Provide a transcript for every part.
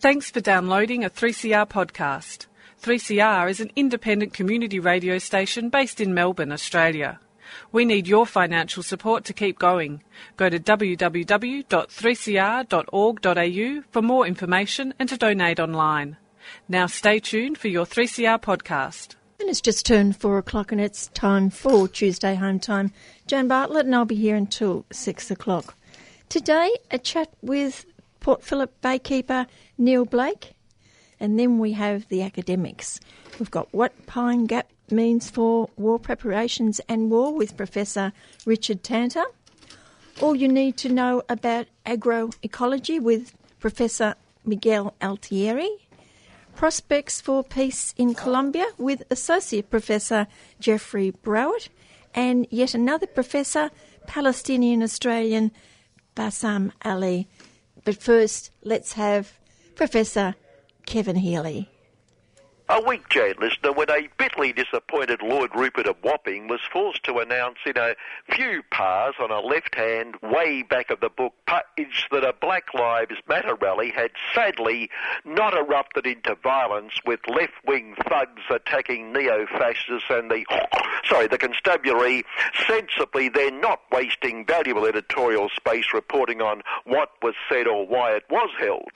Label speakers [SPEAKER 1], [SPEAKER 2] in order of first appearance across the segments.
[SPEAKER 1] Thanks for downloading a 3CR podcast. 3CR is an independent community radio station based in Melbourne, Australia. We need your financial support to keep going. Go to www.3cr.org.au for more information and to donate online. Now stay tuned for your 3CR podcast.
[SPEAKER 2] And it's just turned four o'clock and it's time for Tuesday home time. Joan Bartlett and I'll be here until six o'clock. Today, a chat with Port Phillip Baykeeper Neil Blake, and then we have the academics. We've got what Pine Gap means for war preparations and war with Professor Richard Tanter. All you need to know about agroecology with Professor Miguel Altieri. Prospects for Peace in Colombia with Associate Professor Jeffrey Browett. And yet another professor, Palestinian Australian Bassam Ali. But first, let's have Professor Kevin Healy.
[SPEAKER 3] A week, Jane listener, when a bitterly disappointed Lord Rupert of Wapping was forced to announce in a few pars on a left hand, way back of the book page, that a Black Lives Matter rally had sadly not erupted into violence with left wing thugs attacking neo fascists and the, sorry, the constabulary sensibly they're not wasting valuable editorial space reporting on what was said or why it was held.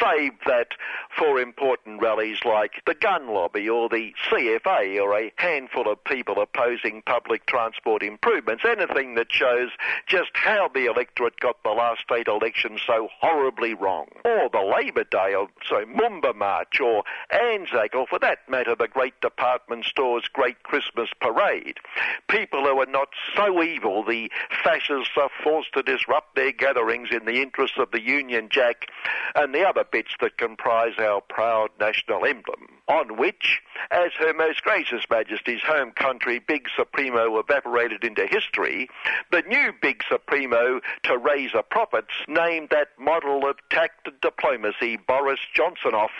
[SPEAKER 3] Save that for important rallies like the gun lobby or the CFA or a handful of people opposing public transport improvements, anything that shows just how the electorate got the last state election so horribly wrong. Or the Labor Day, or sorry, Moomba March, or Anzac, or for that matter, the great department store's great Christmas parade. People who are not so evil, the fascists are forced to disrupt their gatherings in the interests of the Union Jack and the other bits that comprise our proud national emblem on which, as Her Most Gracious Majesty's home country Big Supremo evaporated into history, the new Big Supremo to raise a profits named that model of tact and diplomacy Boris Johnsonoff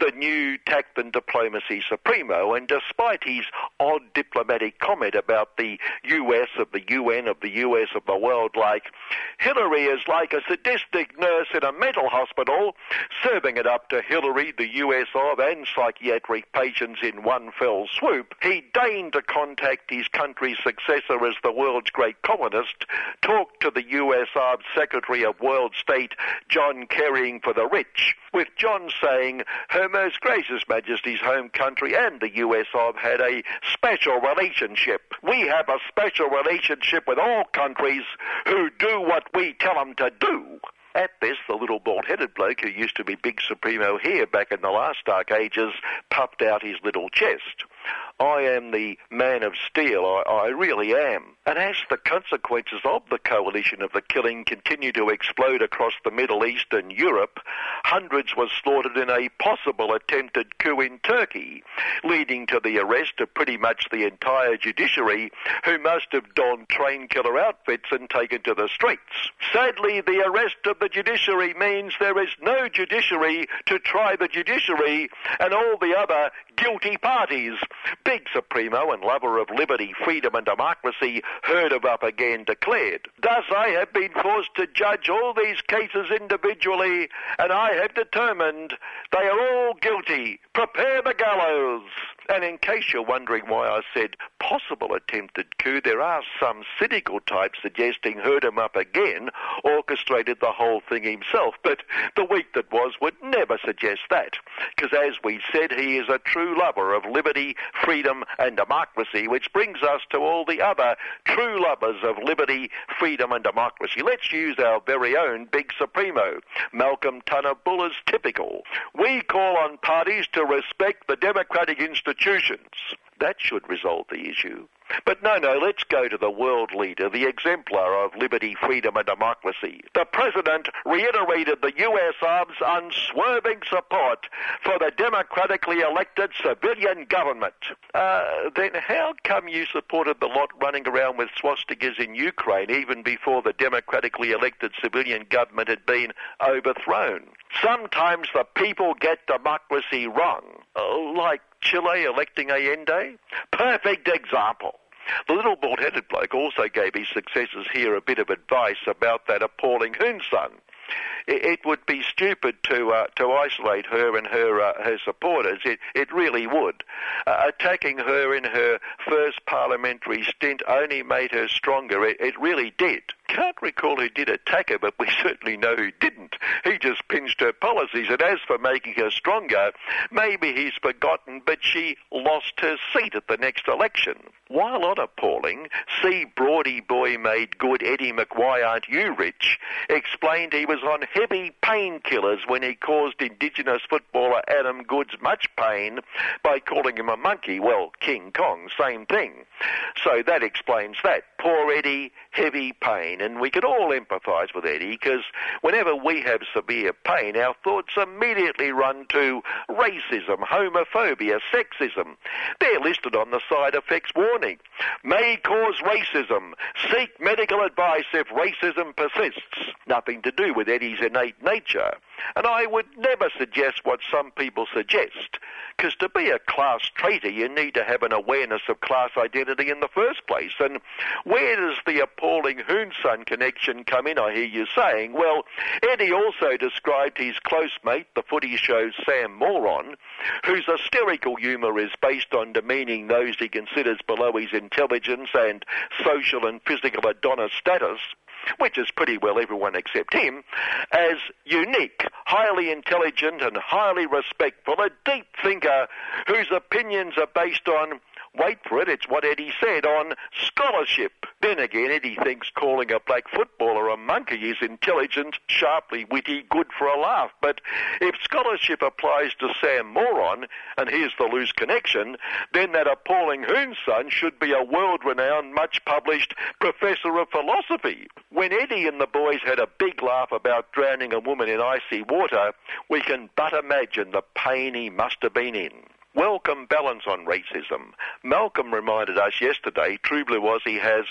[SPEAKER 3] the new tact and diplomacy supremo, and despite his odd diplomatic comment about the US of the UN of the US of the world, like Hillary is like a sadistic nurse in a mental hospital, serving it up to Hillary, the US of, and psychiatric patients in one fell swoop, he deigned to contact his country's successor as the world's great colonist, talk to the US Secretary of World State John Kerrying for the Rich, with John saying, her Most Gracious Majesty's home country and the US have had a special relationship. We have a special relationship with all countries who do what we tell them to do. At this, the little bald-headed bloke who used to be Big Supremo here back in the last dark ages puffed out his little chest. I am the man of steel, I, I really am. And as the consequences of the coalition of the killing continue to explode across the Middle East and Europe, hundreds were slaughtered in a possible attempted coup in Turkey, leading to the arrest of pretty much the entire judiciary, who must have donned train killer outfits and taken to the streets. Sadly, the arrest of the judiciary means there is no judiciary to try the judiciary and all the other guilty parties. Big Supremo and lover of liberty, freedom and democracy, heard of up again declared. Thus I have been forced to judge all these cases individually, and I have determined they are all guilty. Prepare the gallows. And in case you're wondering why I said possible attempted coup, there are some cynical types suggesting heard him up again orchestrated the whole thing himself. But the week that was would never suggest that. Because as we said, he is a true lover of liberty, freedom and democracy, which brings us to all the other true lovers of liberty, freedom and democracy. Let's use our very own Big Supremo, Malcolm Turnbull, as typical. We call on parties to respect the democratic institutions institutions. That should resolve the issue. But no, no, let's go to the world leader, the exemplar of liberty, freedom and democracy. The President reiterated the US Army's unswerving support for the democratically elected civilian government. Uh, then how come you supported the lot running around with swastikas in Ukraine even before the democratically elected civilian government had been overthrown? Sometimes the people get democracy wrong, uh, like Chile electing Allende? Perfect example. The little bald-headed bloke also gave his successors here a bit of advice about that appalling Hun Sen. it, it would be stupid to uh, to isolate her and her uh, her supporters. It it really would. Uh, attacking her in her first parliamentary stint only made her stronger. It, it really did can't recall who did attack her, but we certainly know who didn't. He just pinched her policies. And as for making her stronger, maybe he's forgotten, but she lost her seat at the next election. While on appalling, see Broady boy made good Eddie McWhy aren't you rich, explained he was on heavy painkillers when he caused Indigenous footballer Adam Goodes much pain by calling him a monkey. Well, King Kong, same thing. So that explains that. Poor Eddie, heavy pain and we can all empathise with Eddie because whenever we have severe pain, our thoughts immediately run to racism, homophobia, sexism. They're listed on the side effects warning. May cause racism. Seek medical advice if racism persists. Nothing to do with Eddie's innate nature. And I would never suggest what some people suggest, because to be a class traitor, you need to have an awareness of class identity in the first place. And where does the appalling Hoonsun connection come in, I hear you saying? Well, Eddie also described his close mate, the footy show's Sam Moron, whose hysterical humour is based on demeaning those he considers below his intelligence and social and physical Adonis status which is pretty well everyone except him, as unique, highly intelligent and highly respectful, a deep thinker whose opinions are based on wait for it, it's what Eddie said on scholarship. Then again, Eddie thinks calling a black footballer a monkey is intelligent, sharply witty, good for a laugh. But if scholarship applies to Sam Moron, and here's the loose connection, then that appalling Hoonsun should be a world-renowned, much-published professor of philosophy. When Eddie and the boys had a big laugh about drowning a woman in icy water, we can but imagine the pain he must have been in. Welcome balance on racism. Malcolm reminded us yesterday True Blue was he has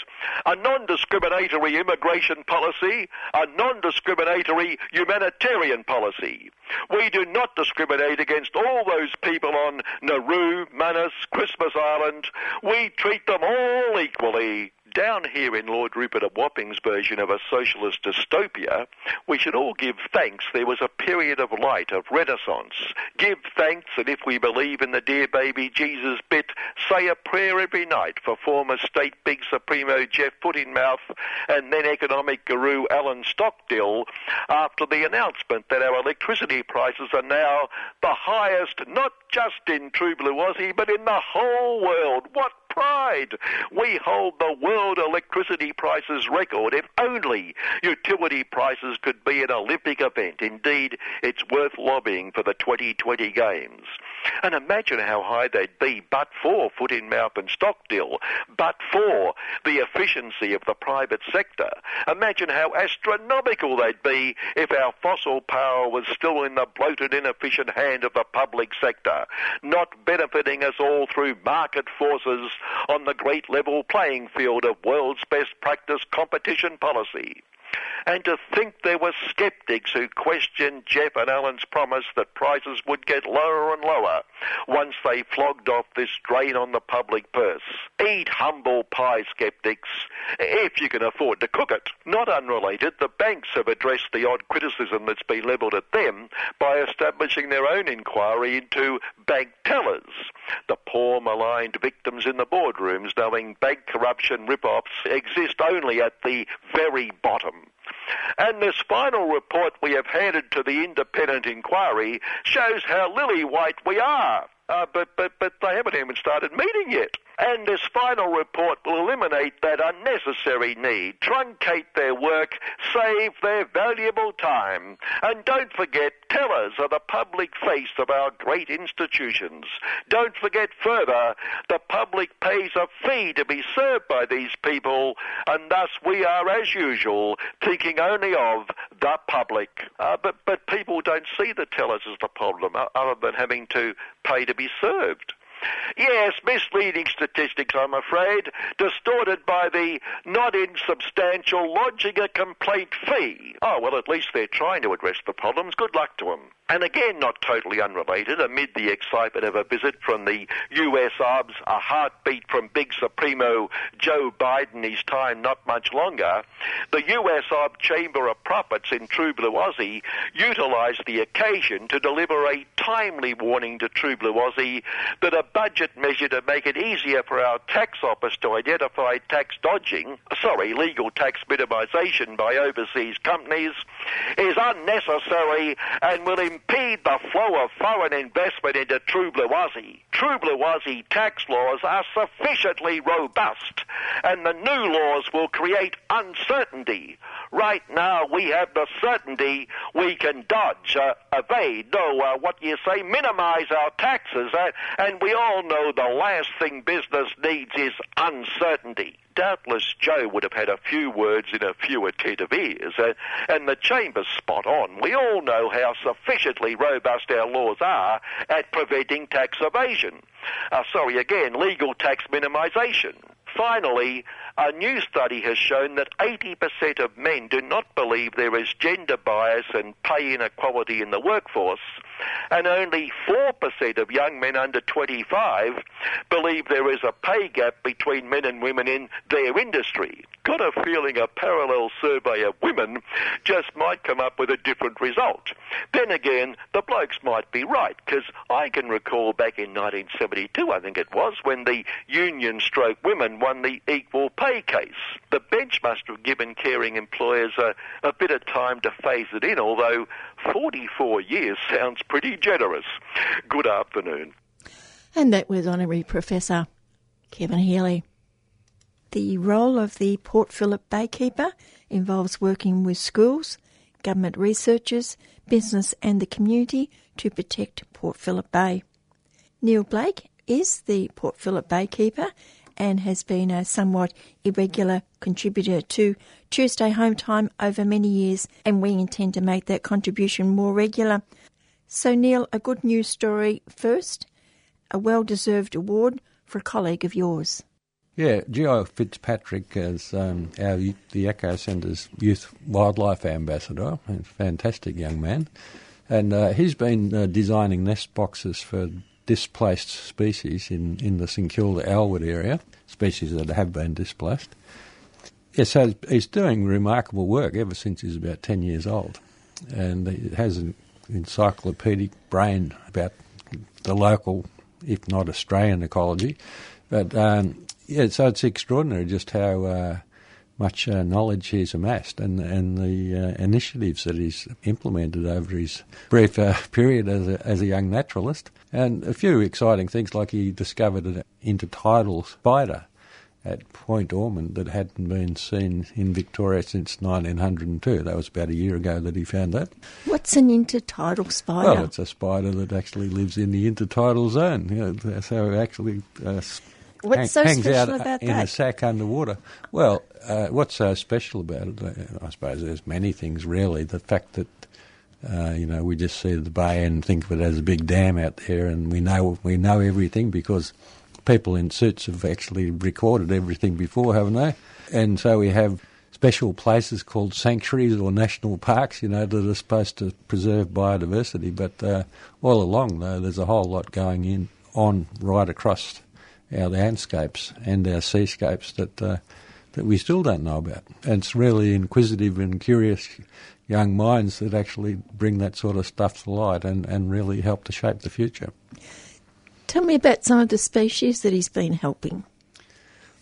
[SPEAKER 3] a non-discriminatory immigration policy, a non-discriminatory humanitarian policy. We do not discriminate against all those people on Nauru, Manus, Christmas Island. We treat them all equally down here in Lord Rupert of Wapping's version of a socialist dystopia, we should all give thanks there was a period of light, of renaissance. Give thanks, and if we believe in the dear baby Jesus bit, say a prayer every night for former state big supremo Jeff Footinmouth and then economic guru Alan Stockdill after the announcement that our electricity prices are now the highest, not just in True Blue Aussie, but in the whole world. What pride. We hold the world electricity prices record. If only utility prices could be an Olympic event. Indeed, it's worth lobbying for the 2020 Games. And imagine how high they'd be but for foot in mouth and Stockdill, but for the efficiency of the private sector. Imagine how astronomical they'd be if our fossil power was still in the bloated, inefficient hand of the public sector, not benefiting us all through market forces on the great level playing field of world's best practice competition policy. And to think there were skeptics who questioned Jeff and Alan's promise that prices would get lower and lower once they flogged off this drain on the public purse. Eat humble pie, skeptics, if you can afford to cook it. Not unrelated, the banks have addressed the odd criticism that's been levelled at them by establishing their own inquiry into bank tellers, the poor maligned victims in the boardrooms knowing bank corruption rip-offs exist only at the very bottom. And this final report we have handed to the independent inquiry shows how lily white we are. Uh, but, but, but they haven't even started meeting yet. And this final report will eliminate that unnecessary need, truncate their work, save their valuable time. And don't forget, tellers are the public face of our great institutions. Don't forget further, the public pays a fee to be served by these people, and thus we are, as usual, thinking only of the public. Uh, but, but people don't see the tellers as the problem, other than having to pay to be served. Yes, misleading statistics, I'm afraid, distorted by the not insubstantial lodging a complaint fee. Oh, well, at least they're trying to address the problems. Good luck to them. And again, not totally unrelated, amid the excitement of a visit from the US Obs, a heartbeat from big Supremo Joe Biden, his time not much longer, the US Ob Chamber of Profits in True Blue Aussie utilised the occasion to deliver a timely warning to True Blue Aussie that a budget measure to make it easier for our tax office to identify tax dodging, sorry, legal tax minimisation by overseas companies, is unnecessary and will impede the flow of foreign investment into True Blue Aussie. True Blue Aussie tax laws are sufficiently robust, and the new laws will create uncertainty. Right now, we have the certainty we can dodge, uh, evade, no, uh, what you say, minimize our taxes, uh, and we all know the last thing business needs is uncertainty doubtless Joe would have had a few words in a few attentive ears, uh, and the Chamber's spot on. We all know how sufficiently robust our laws are at preventing tax evasion. Uh, sorry, again, legal tax minimisation. Finally, a new study has shown that 80% of men do not believe there is gender bias and pay inequality in the workforce, and only 4% of young men under 25 believe there is a pay gap between men and women in their industry. Got a feeling a parallel survey of women just might come up with a different result. Then again, the blokes might be right, because I can recall back in 1972, I think it was, when the union stroke women won the equal pay case. The bench must have given caring employers a, a bit of time to phase it in, although 44 years sounds pretty generous. Good afternoon.
[SPEAKER 2] And that was Honorary Professor Kevin Healy. The role of the Port Phillip Baykeeper involves working with schools, government researchers, business, and the community to protect Port Phillip Bay. Neil Blake is the Port Phillip Baykeeper and has been a somewhat irregular contributor to Tuesday Home Time over many years, and we intend to make that contribution more regular. So, Neil, a good news story first a well deserved award for a colleague of yours.
[SPEAKER 4] Yeah, Gio Fitzpatrick is um, our the Eco Centre's youth wildlife ambassador. a fantastic young man, and uh, he's been uh, designing nest boxes for displaced species in, in the St Kilda Elwood area, species that have been displaced. Yeah, so he's doing remarkable work ever since he's about 10 years old. And he has an encyclopedic brain about the local, if not Australian, ecology. But um, yeah, so it's extraordinary just how uh, much uh, knowledge he's amassed and, and the uh, initiatives that he's implemented over his brief uh, period as a, as a young naturalist. And a few exciting things like he discovered an intertidal spider at Point Ormond that hadn't been seen in Victoria since 1902. That was about a year ago that he found that.
[SPEAKER 2] What's an intertidal spider?
[SPEAKER 4] Well, it's a spider that actually lives in the intertidal zone. You know, so actually uh,
[SPEAKER 2] What's
[SPEAKER 4] hang,
[SPEAKER 2] so special
[SPEAKER 4] out
[SPEAKER 2] about
[SPEAKER 4] in
[SPEAKER 2] that?
[SPEAKER 4] In a sack underwater. Well, uh, what's so special about it? Uh, I suppose there's many things. Really, the fact that uh, you know we just see the bay and think of it as a big dam out there, and we know we know everything because people in suits have actually recorded everything before, haven't they? And so we have special places called sanctuaries or national parks, you know, that are supposed to preserve biodiversity. But uh, all along, though, there's a whole lot going in on right across our landscapes and our seascapes that uh, that we still don't know about. And it's really inquisitive and curious young minds that actually bring that sort of stuff to light and, and really help to shape the future.
[SPEAKER 2] Tell me about some of the species that he's been helping.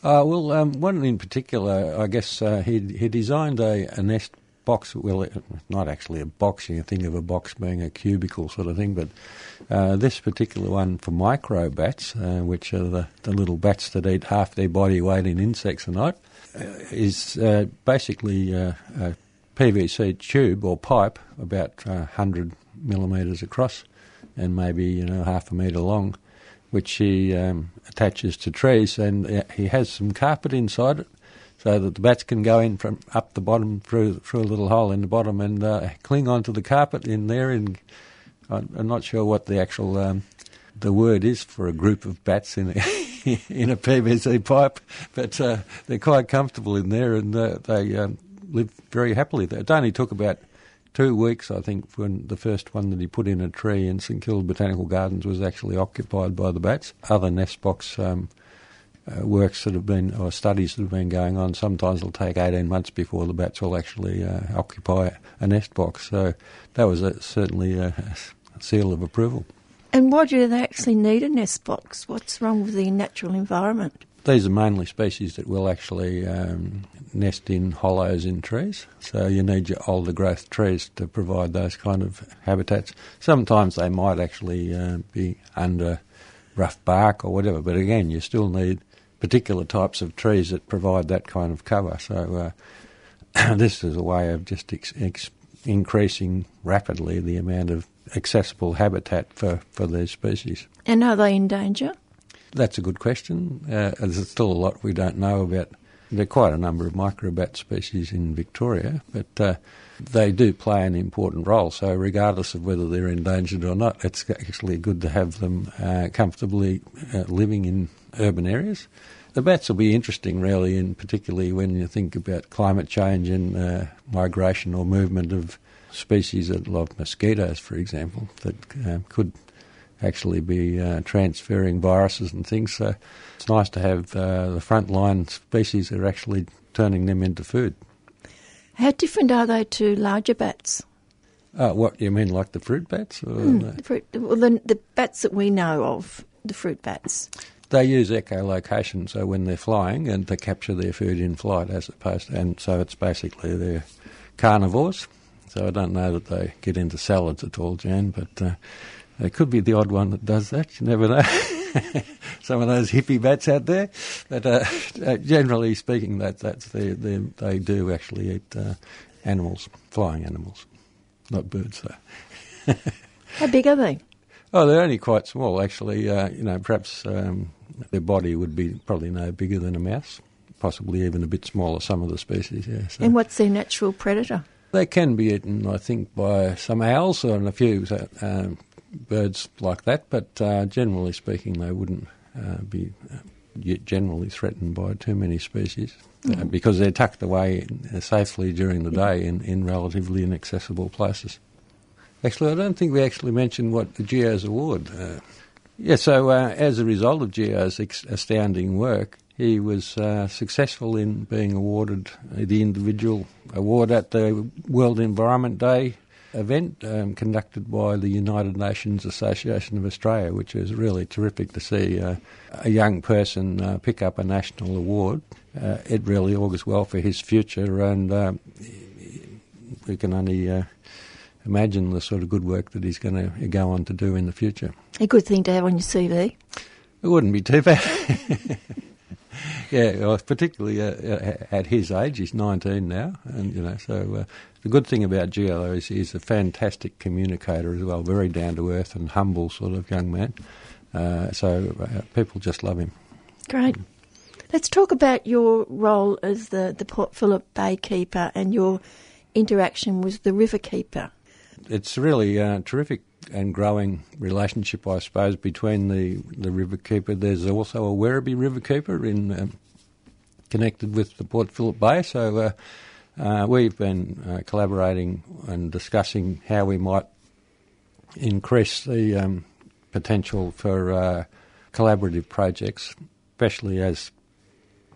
[SPEAKER 4] Uh, well, um, one in particular, I guess uh, he he designed a, a nest box. Well, not actually a box. You think of a box being a cubicle sort of thing, but uh, this particular one for micro bats, uh, which are the, the little bats that eat half their body weight in insects a night, uh, is uh, basically uh, a PVC tube or pipe about uh, 100 millimetres across and maybe you know half a metre long, which he um, attaches to trees, and uh, he has some carpet inside it, so that the bats can go in from up the bottom through through a little hole in the bottom and uh, cling onto the carpet in there. And I'm not sure what the actual um, the word is for a group of bats in a in a PVC pipe, but uh, they're quite comfortable in there, and uh, they um, live very happily there. It only took about two weeks, I think, when the first one that he put in a tree in St Kilda Botanical Gardens was actually occupied by the bats. Other nest box um, uh, works that have been, or studies that have been going on, sometimes it'll take 18 months before the bats will actually uh, occupy a nest box. So that was a, certainly a, a seal of approval.
[SPEAKER 2] And why do they actually need a nest box? What's wrong with the natural environment?
[SPEAKER 4] These are mainly species that will actually um, nest in hollows in trees. So you need your older growth trees to provide those kind of habitats. Sometimes they might actually uh, be under rough bark or whatever, but again, you still need particular types of trees that provide that kind of cover. So uh, this is a way of just ex- ex- increasing rapidly the amount of accessible habitat for, for these species.
[SPEAKER 2] And are they in danger?
[SPEAKER 4] That's a good question. Uh, there's still a lot we don't know about. There are quite a number of microbat species in Victoria, but uh, they do play an important role. So, regardless of whether they're endangered or not, it's actually good to have them uh, comfortably uh, living in urban areas. The bats will be interesting, really, and particularly when you think about climate change and uh, migration or movement of species that like mosquitoes, for example, that um, could actually be uh, transferring viruses and things. So it's nice to have uh, the frontline species that are actually turning them into food.
[SPEAKER 2] How different are they to larger bats?
[SPEAKER 4] Uh, what you mean, like the fruit bats?
[SPEAKER 2] Mm, the, fruit, well, the, the bats that we know of, the fruit bats.
[SPEAKER 4] They use echolocation, so when they're flying and to capture their food in flight, as opposed, to, and so it's basically they're carnivores. So I don't know that they get into salads at all, Jan, but uh, it could be the odd one that does that. You never know. Some of those hippie bats out there, but uh, uh, generally speaking, that that's the, the, they do actually eat uh, animals, flying animals, not birds.
[SPEAKER 2] Though. How big are they?
[SPEAKER 4] Oh, they're only quite small, actually. Uh, you know, perhaps um, their body would be probably no bigger than a mouse, possibly even a bit smaller. Some of the species, yeah.
[SPEAKER 2] So. And what's their natural predator?
[SPEAKER 4] They can be eaten, I think, by some owls and a few um, birds like that, but uh, generally speaking, they wouldn't uh, be uh, generally threatened by too many species mm-hmm. because they're tucked away safely during the day in, in relatively inaccessible places. Actually, I don't think we actually mentioned what the Geo's award. Yeah, so uh, as a result of Geo's ex- astounding work, he was uh, successful in being awarded the individual award at the World Environment Day event um, conducted by the United Nations Association of Australia, which is really terrific to see uh, a young person uh, pick up a national award. Uh, it really augurs well for his future, and um, we can only uh, imagine the sort of good work that he's going to go on to do in the future.
[SPEAKER 2] A good thing to have on your CV.
[SPEAKER 4] It wouldn't be too bad. yeah, well, particularly uh, at his age, he's 19 now, and you know, so uh, the good thing about Geo is he's a fantastic communicator as well, very down to earth and humble sort of young man. Uh, so uh, people just love him.
[SPEAKER 2] Great. Let's talk about your role as the, the Port Phillip Bay Keeper and your interaction with the River Keeper.
[SPEAKER 4] It's really a terrific and growing relationship, I suppose, between the, the River Keeper. There's also a Werribee River Keeper in um, connected with the Port Phillip Bay, so uh, uh, we've been uh, collaborating and discussing how we might increase the um, potential for uh, collaborative projects, especially as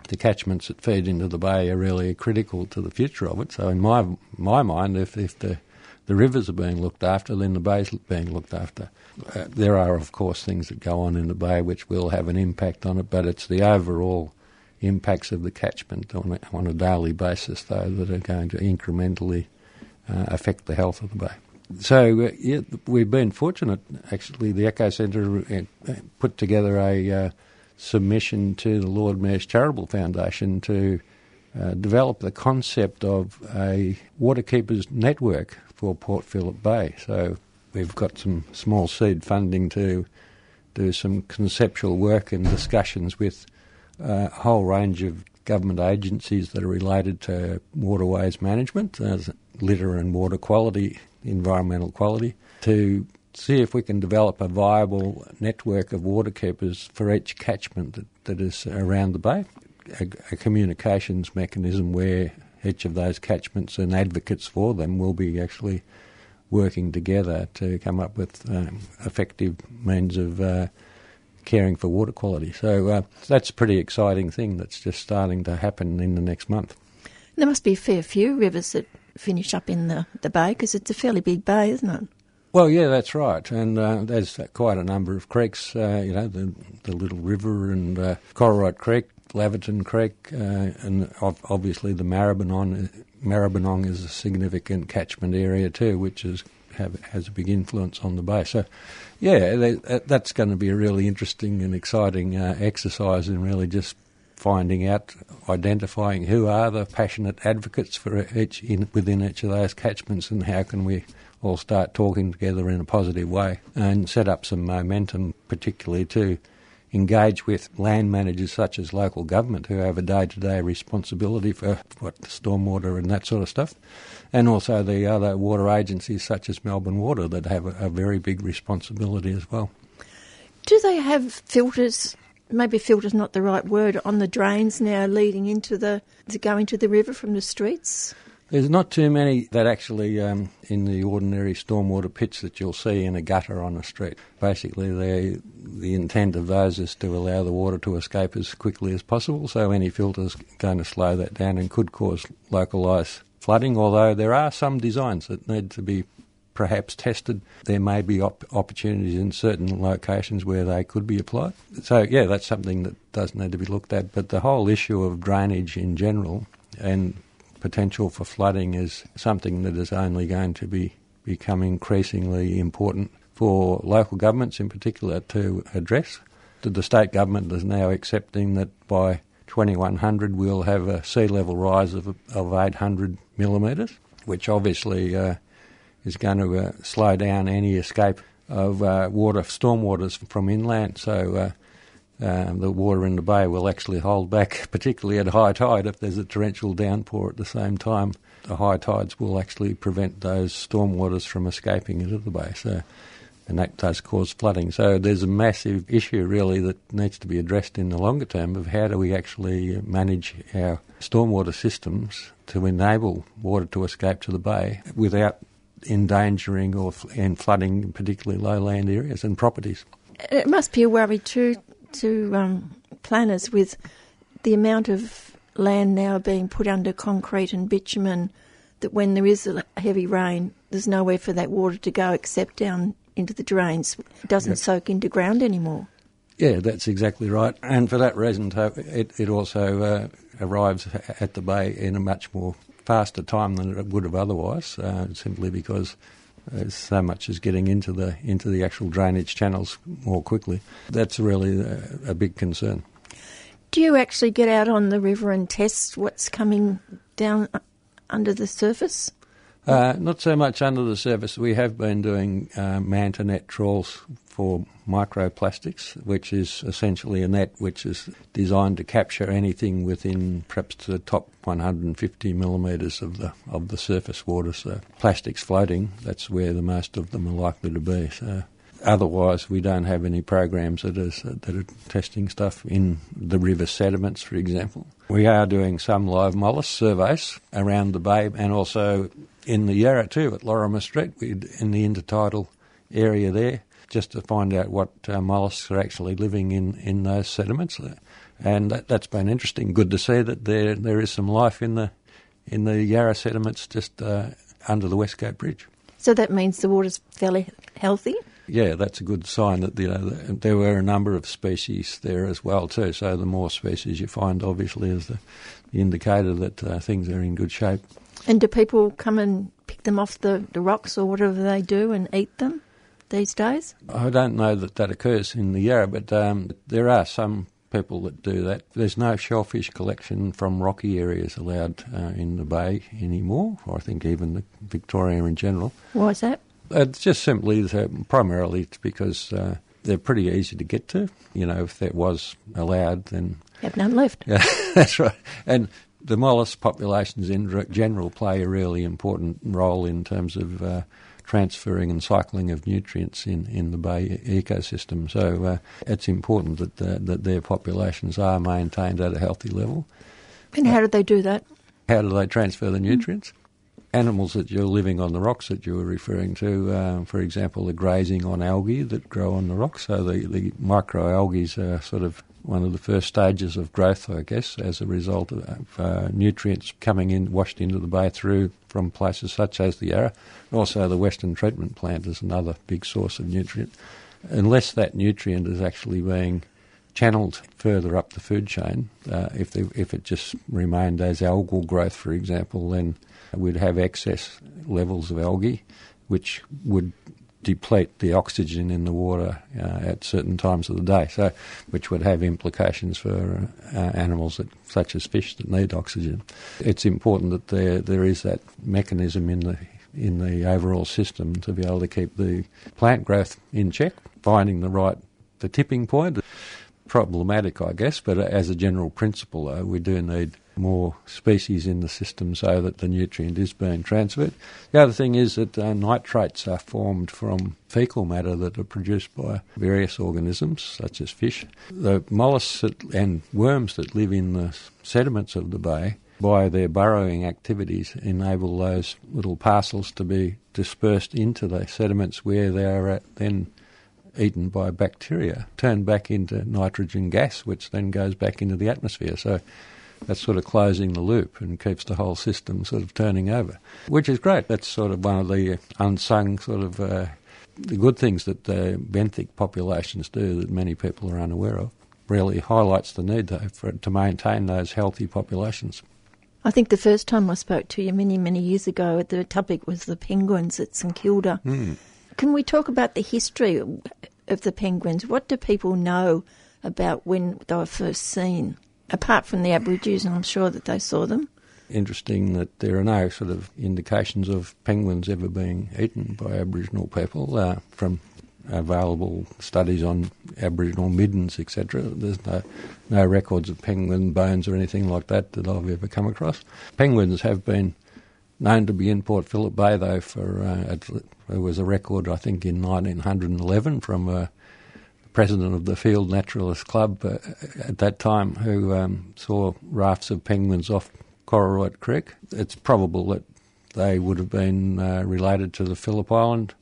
[SPEAKER 4] the catchments that feed into the bay are really critical to the future of it. So, in my my mind, if, if the the rivers are being looked after, then the bay's being looked after. Uh, there are, of course, things that go on in the bay which will have an impact on it, but it's the overall impacts of the catchment on a, on a daily basis, though, that are going to incrementally uh, affect the health of the bay. So uh, yeah, we've been fortunate. Actually, the Eco Centre uh, put together a uh, submission to the Lord Mayor's Charitable Foundation to uh, develop the concept of a waterkeepers network for Port Phillip Bay. So we've got some small seed funding to do some conceptual work and discussions with uh, a whole range of government agencies that are related to waterways management, as litter and water quality, environmental quality, to see if we can develop a viable network of waterkeepers for each catchment that, that is around the bay, a, a communications mechanism where each of those catchments and advocates for them will be actually working together to come up with um, effective means of uh, caring for water quality. So uh, that's a pretty exciting thing that's just starting to happen in the next month.
[SPEAKER 2] There must be a fair few rivers that finish up in the, the bay because it's a fairly big bay, isn't it?
[SPEAKER 4] Well, yeah, that's right, and uh, there's quite a number of creeks. Uh, you know, the the Little River and uh, Creek, Laverton Creek, uh, and obviously the Maribyrnong. Maribyrnong is a significant catchment area too, which is have, has a big influence on the bay. So, yeah, they, that's going to be a really interesting and exciting uh, exercise in really just finding out, identifying who are the passionate advocates for each in, within each of those catchments, and how can we all start talking together in a positive way and set up some momentum, particularly to engage with land managers such as local government who have a day-to-day responsibility for what stormwater and that sort of stuff, and also the other water agencies such as Melbourne Water that have a, a very big responsibility as well.
[SPEAKER 2] Do they have filters? Maybe filters not the right word on the drains now leading into the going to the river from the streets.
[SPEAKER 4] There's not too many that actually um, in the ordinary stormwater pits that you'll see in a gutter on a street. Basically, the intent of those is to allow the water to escape as quickly as possible. So any filter's going to slow that down and could cause localised flooding. Although there are some designs that need to be perhaps tested. There may be op- opportunities in certain locations where they could be applied. So, yeah, that's something that does need to be looked at. But the whole issue of drainage in general and potential for flooding is something that is only going to be become increasingly important for local governments in particular to address. The state government is now accepting that by 2100 we'll have a sea level rise of, of 800 millimetres, which obviously uh, is going to uh, slow down any escape of uh, water, stormwaters from inland. So uh, um, the water in the bay will actually hold back, particularly at high tide. If there's a torrential downpour at the same time, the high tides will actually prevent those stormwaters from escaping into the bay. So, and that does cause flooding. So there's a massive issue really that needs to be addressed in the longer term of how do we actually manage our stormwater systems to enable water to escape to the bay without endangering or and flooding particularly lowland areas and properties.
[SPEAKER 2] It must be a worry too to um, planners with the amount of land now being put under concrete and bitumen that when there is a heavy rain, there's nowhere for that water to go except down into the drains. It doesn't yep. soak into ground anymore.
[SPEAKER 4] Yeah, that's exactly right. And for that reason, it, it also uh, arrives at the bay in a much more faster time than it would have otherwise, uh, simply because so much as getting into the into the actual drainage channels more quickly. That's really a, a big concern.
[SPEAKER 2] Do you actually get out on the river and test what's coming down under the surface?
[SPEAKER 4] Uh, not so much under the surface. We have been doing uh, manta net trawls for microplastics, which is essentially a net which is designed to capture anything within perhaps the top 150 millimetres of the of the surface water. So plastics floating, that's where the most of them are likely to be. So otherwise, we don't have any programs that are that are testing stuff in the river sediments, for example. We are doing some live mollusk surveys around the bay and also in the Yarra too at Lorimer Street, in the intertidal area there just to find out what uh, mollusks are actually living in, in those sediments. And that, has been interesting. Good to see that there there is some life in the in the Yarra sediments just uh, under the Westgate Bridge.
[SPEAKER 2] So that means the water's fairly healthy.
[SPEAKER 4] Yeah, that's a good sign that you know there were a number of species there as well too. So the more species you find, obviously, is the, the indicator that uh, things are in good shape.
[SPEAKER 2] And do people come and pick them off the, the rocks or whatever they do and eat them? These days?
[SPEAKER 4] I don't know that that occurs in the Yarra, but um, there are some people that do that. There's no shellfish collection from rocky areas allowed uh, in the bay anymore, or I think even the Victoria in general.
[SPEAKER 2] Why is that?
[SPEAKER 4] It's just simply, that primarily it's because uh, they're pretty easy to get to. You know, if that was allowed, then...
[SPEAKER 2] Have none left.
[SPEAKER 4] Yeah, that's right. And the mollusk populations in general play a really important role in terms of uh, transferring and cycling of nutrients in, in the bay ecosystem. So uh, it's important that uh, that their populations are maintained at a healthy level.
[SPEAKER 2] And how do they do that?
[SPEAKER 4] How do they transfer the nutrients? Mm. Animals that you're living on the rocks that you were referring to, uh, for example, the grazing on algae that grow on the rocks. So the, the microalgae are sort of one of the first stages of growth, I guess, as a result of uh, nutrients coming in, washed into the bay through from places such as the Yarra. Also, the Western Treatment Plant is another big source of nutrient. Unless that nutrient is actually being channeled further up the food chain, uh, if, they, if it just remained as algal growth, for example, then we'd have excess levels of algae, which would deplete the oxygen in the water uh, at certain times of the day, so which would have implications for uh, animals that, such as fish that need oxygen. It's important that there there is that mechanism in the in the overall system to be able to keep the plant growth in check, finding the right the tipping point. Problematic, I guess, but as a general principle, though, we do need more species in the system so that the nutrient is being transferred. The other thing is that uh, nitrates are formed from fecal matter that are produced by various organisms, such as fish. The mollusks that, and worms that live in the sediments of the bay, by their burrowing activities, enable those little parcels to be dispersed into the sediments where they are then eaten by bacteria, turned back into nitrogen gas, which then goes back into the atmosphere. So that's sort of closing the loop and keeps the whole system sort of turning over, which is great. That's sort of one of the unsung sort of uh, the good things that the benthic populations do that many people are unaware of. Really highlights the need though for to maintain those healthy populations.
[SPEAKER 2] I think the first time I spoke to you many, many years ago, the topic was the penguins at St Kilda.
[SPEAKER 4] Mm.
[SPEAKER 2] Can we talk about the history of the penguins? What do people know about when they were first seen? Apart from the Aborigines, and I'm sure that they saw them.
[SPEAKER 4] Interesting that there are no sort of indications of penguins ever being eaten by Aboriginal people uh, from available studies on Aboriginal middens, etc. There's no, no records of penguin bones or anything like that that I've ever come across. Penguins have been known to be in Port Phillip Bay, though, for uh, there was a record, I think, in 1911 from a president of the Field Naturalist Club uh, at that time who um, saw rafts of penguins off Kororoit Creek. It's probable that they would have been uh, related to the Phillip Island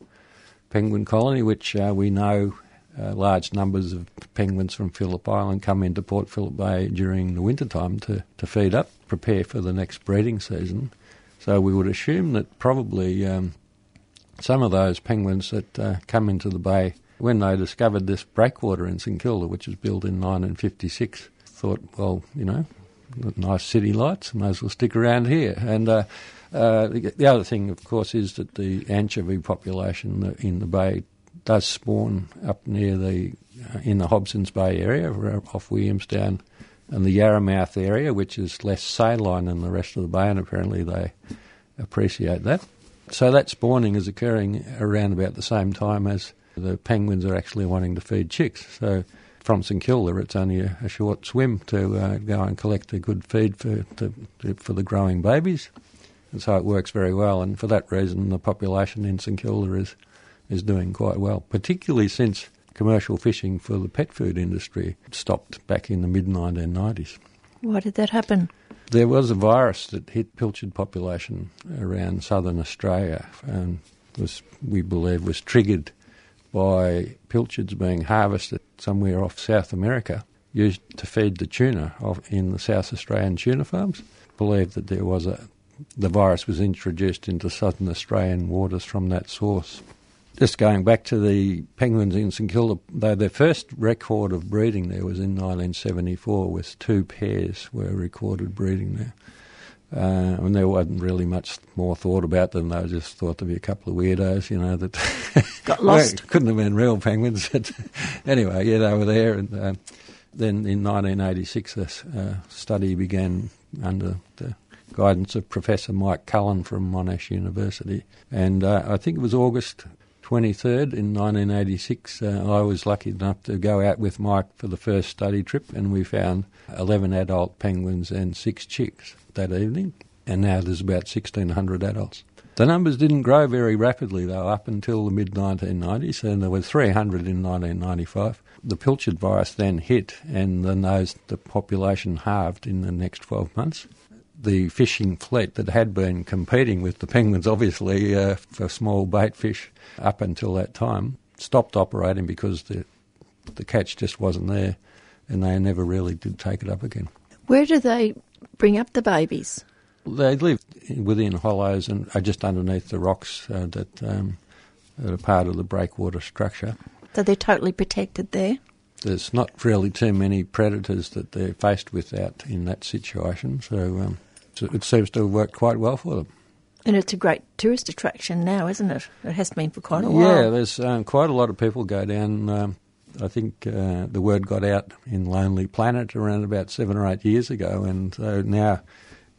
[SPEAKER 4] penguin colony, which uh, we know uh, large numbers of penguins from Phillip Island come into Port Phillip Bay during the winter time to, to feed up, prepare for the next breeding season. So we would assume that probably um, some of those penguins that uh, come into the bay when they discovered this breakwater in St Kilda, which was built in 1956, thought, well, you know, nice city lights, may as well stick around here. And uh, uh, the, the, other thing, of course, is that the anchovy population in the bay does spawn up near the uh, in the Hobsons Bay area, off Williamstown, and the Yarramouth area, which is less saline than the rest of the bay, and apparently they appreciate that. So that spawning is occurring around about the same time as the penguins are actually wanting to feed chicks. So from St Kilda, it's only a, a short swim to uh, go and collect a good feed for to, to, for the growing babies. And so it works very well. And for that reason, the population in St Kilda is is doing quite well, particularly since commercial fishing for the pet food industry stopped back in the mid 1990s.
[SPEAKER 2] Why did that happen?
[SPEAKER 4] There was a virus that hit pilchard population around southern Australia and was, we believe, was triggered by pilchards being harvested somewhere off South America, used to feed the tuna in the South Australian tuna farms. Believed that there was a the virus was introduced into southern Australian waters from that source. Just going back to the penguins in St Kilda, though their first record of breeding there was in 1974, with two pairs were recorded breeding there. Uh, and there wasn't really much more thought about them. They were just thought to be a couple of weirdos, you know, that
[SPEAKER 2] got lost.
[SPEAKER 4] couldn't have been real penguins. But anyway, yeah, they were there. And uh, then in 1986, a uh, study began under the guidance of Professor Mike Cullen from Monash University. And uh, I think it was August 23rd in 1986. Uh, I was lucky enough to go out with Mike for the first study trip, and we found 11 adult penguins and six chicks that evening, and now there's about 1,600 adults. The numbers didn't grow very rapidly, though, up until the mid 1990s, and there were 300 in 1995. The pilchard virus then hit, and then those, the population halved in the next 12 months. the fishing fleet that had been competing with the penguins, obviously, uh, for small bait fish up until that time, stopped operating because the, the catch just wasn't there and they never really did take it up again.
[SPEAKER 2] Where do they bring up the babies?
[SPEAKER 4] They live within hollows and are just underneath the rocks uh, that, um, that are part of the breakwater structure.
[SPEAKER 2] So they're totally protected there?
[SPEAKER 4] There's not really too many predators that they're faced with out in that situation, so, um, so it seems to have worked quite well for them.
[SPEAKER 2] And it's a great tourist attraction now, isn't it? It has been for quite a while.
[SPEAKER 4] Yeah, there's um, quite a lot of people go down. Um, I think uh, the word got out in Lonely Planet around about seven or eight years ago, and so now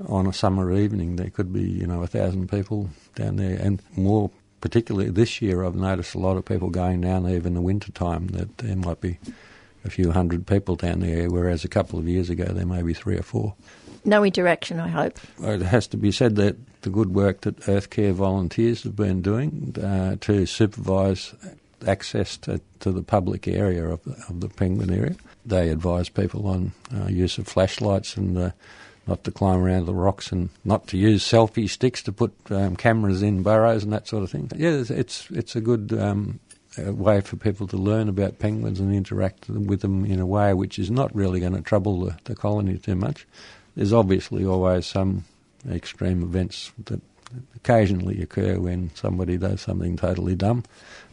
[SPEAKER 4] on a summer evening there could be you know a thousand people down there, and more particularly this year I've noticed a lot of people going down there even in the winter time. That there might be a few hundred people down there, whereas a couple of years ago there may be three or four.
[SPEAKER 2] No interaction, I hope.
[SPEAKER 4] It has to be said that the good work that Earthcare volunteers have been doing uh, to supervise access to, to the public area of the, of the penguin area. They advise people on uh, use of flashlights and uh, not to climb around the rocks and not to use selfie sticks to put um, cameras in burrows and that sort of thing. Yeah, it's it's, a good um, way for people to learn about penguins and interact with them in a way which is not really going to trouble the, the colony too much. There's obviously always some extreme events that occasionally occur when somebody does something totally dumb,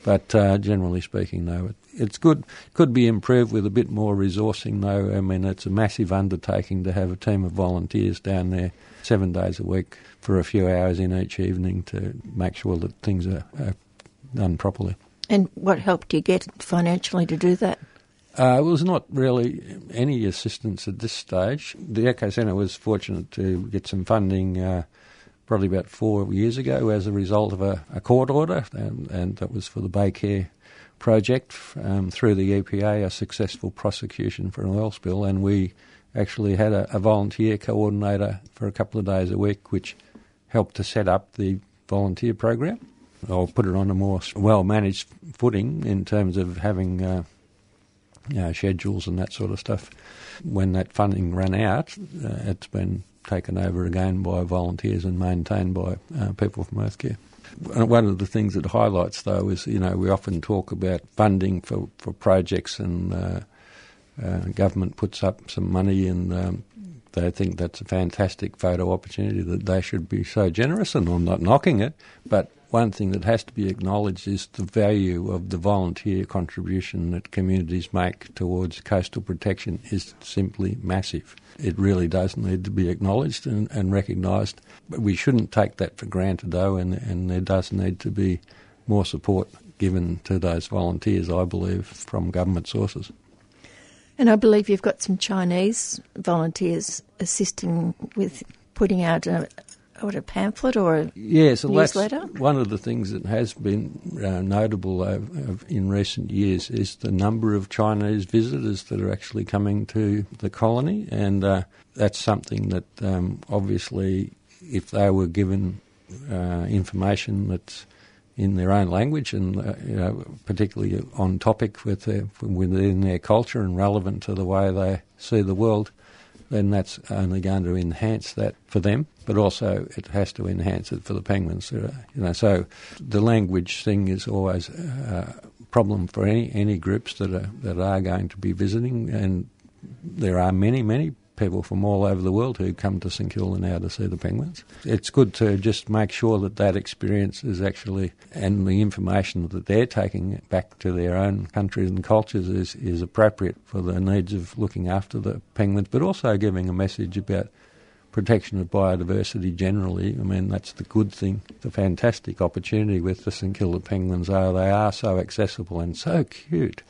[SPEAKER 4] but uh, generally speaking, no, it, it's good. Could be improved with a bit more resourcing, though. I mean, it's a massive undertaking to have a team of volunteers down there seven days a week for a few hours in each evening to make sure that things are, are done properly.
[SPEAKER 2] And what help do you get financially to do that?
[SPEAKER 4] Uh, it was not really any assistance at this stage. The Eco Centre was fortunate to get some funding uh, probably about four years ago as a result of a, a court order, and, and, that was for the Bay Care project um, through the EPA, a successful prosecution for an oil spill, and we actually had a, a volunteer coordinator for a couple of days a week, which helped to set up the volunteer program. I'll put it on a more well managed footing in terms of having uh, you know, schedules and that sort of stuff. When that funding ran out, uh, it's been taken over again by volunteers and maintained by uh, people from Earthcare. One of the things that highlights, though, is you know we often talk about funding for, for projects and uh, uh, government puts up some money and um, they think that's a fantastic photo opportunity that they should be so generous and I'm not knocking it, but one thing that has to be acknowledged is the value of the volunteer contribution that communities make towards coastal protection is simply massive. It really does need to be acknowledged and, and recognised. But we shouldn't take that for granted, though, and, and there does need to be more support given to those volunteers, I believe, from government sources.
[SPEAKER 2] And I believe you've got some Chinese volunteers assisting with putting out a, what a pamphlet or a
[SPEAKER 4] yes,
[SPEAKER 2] newsletter?
[SPEAKER 4] One of the things that has been uh, notable uh, in recent years is the number of Chinese visitors that are actually coming to the colony, and uh, that's something that um, obviously, if they were given uh, information that's in their own language and uh, you know, particularly on topic with their, within their culture and relevant to the way they see the world, then that's only going to enhance that for them, but also it has to enhance it for the penguins. Uh, you know, so the language thing is always a problem for any, any groups that are that are going to be visiting, and there are many many people from all over the world who come to St Kilda now to see the penguins. It's good to just make sure that that experience is actually, and the information that they're taking back to their own countries and cultures is, is appropriate for the needs of looking after the penguins, but also giving a message about protection of biodiversity generally. I mean, that's the good thing. The fantastic opportunity with the St Kilda penguins are they are so accessible and so cute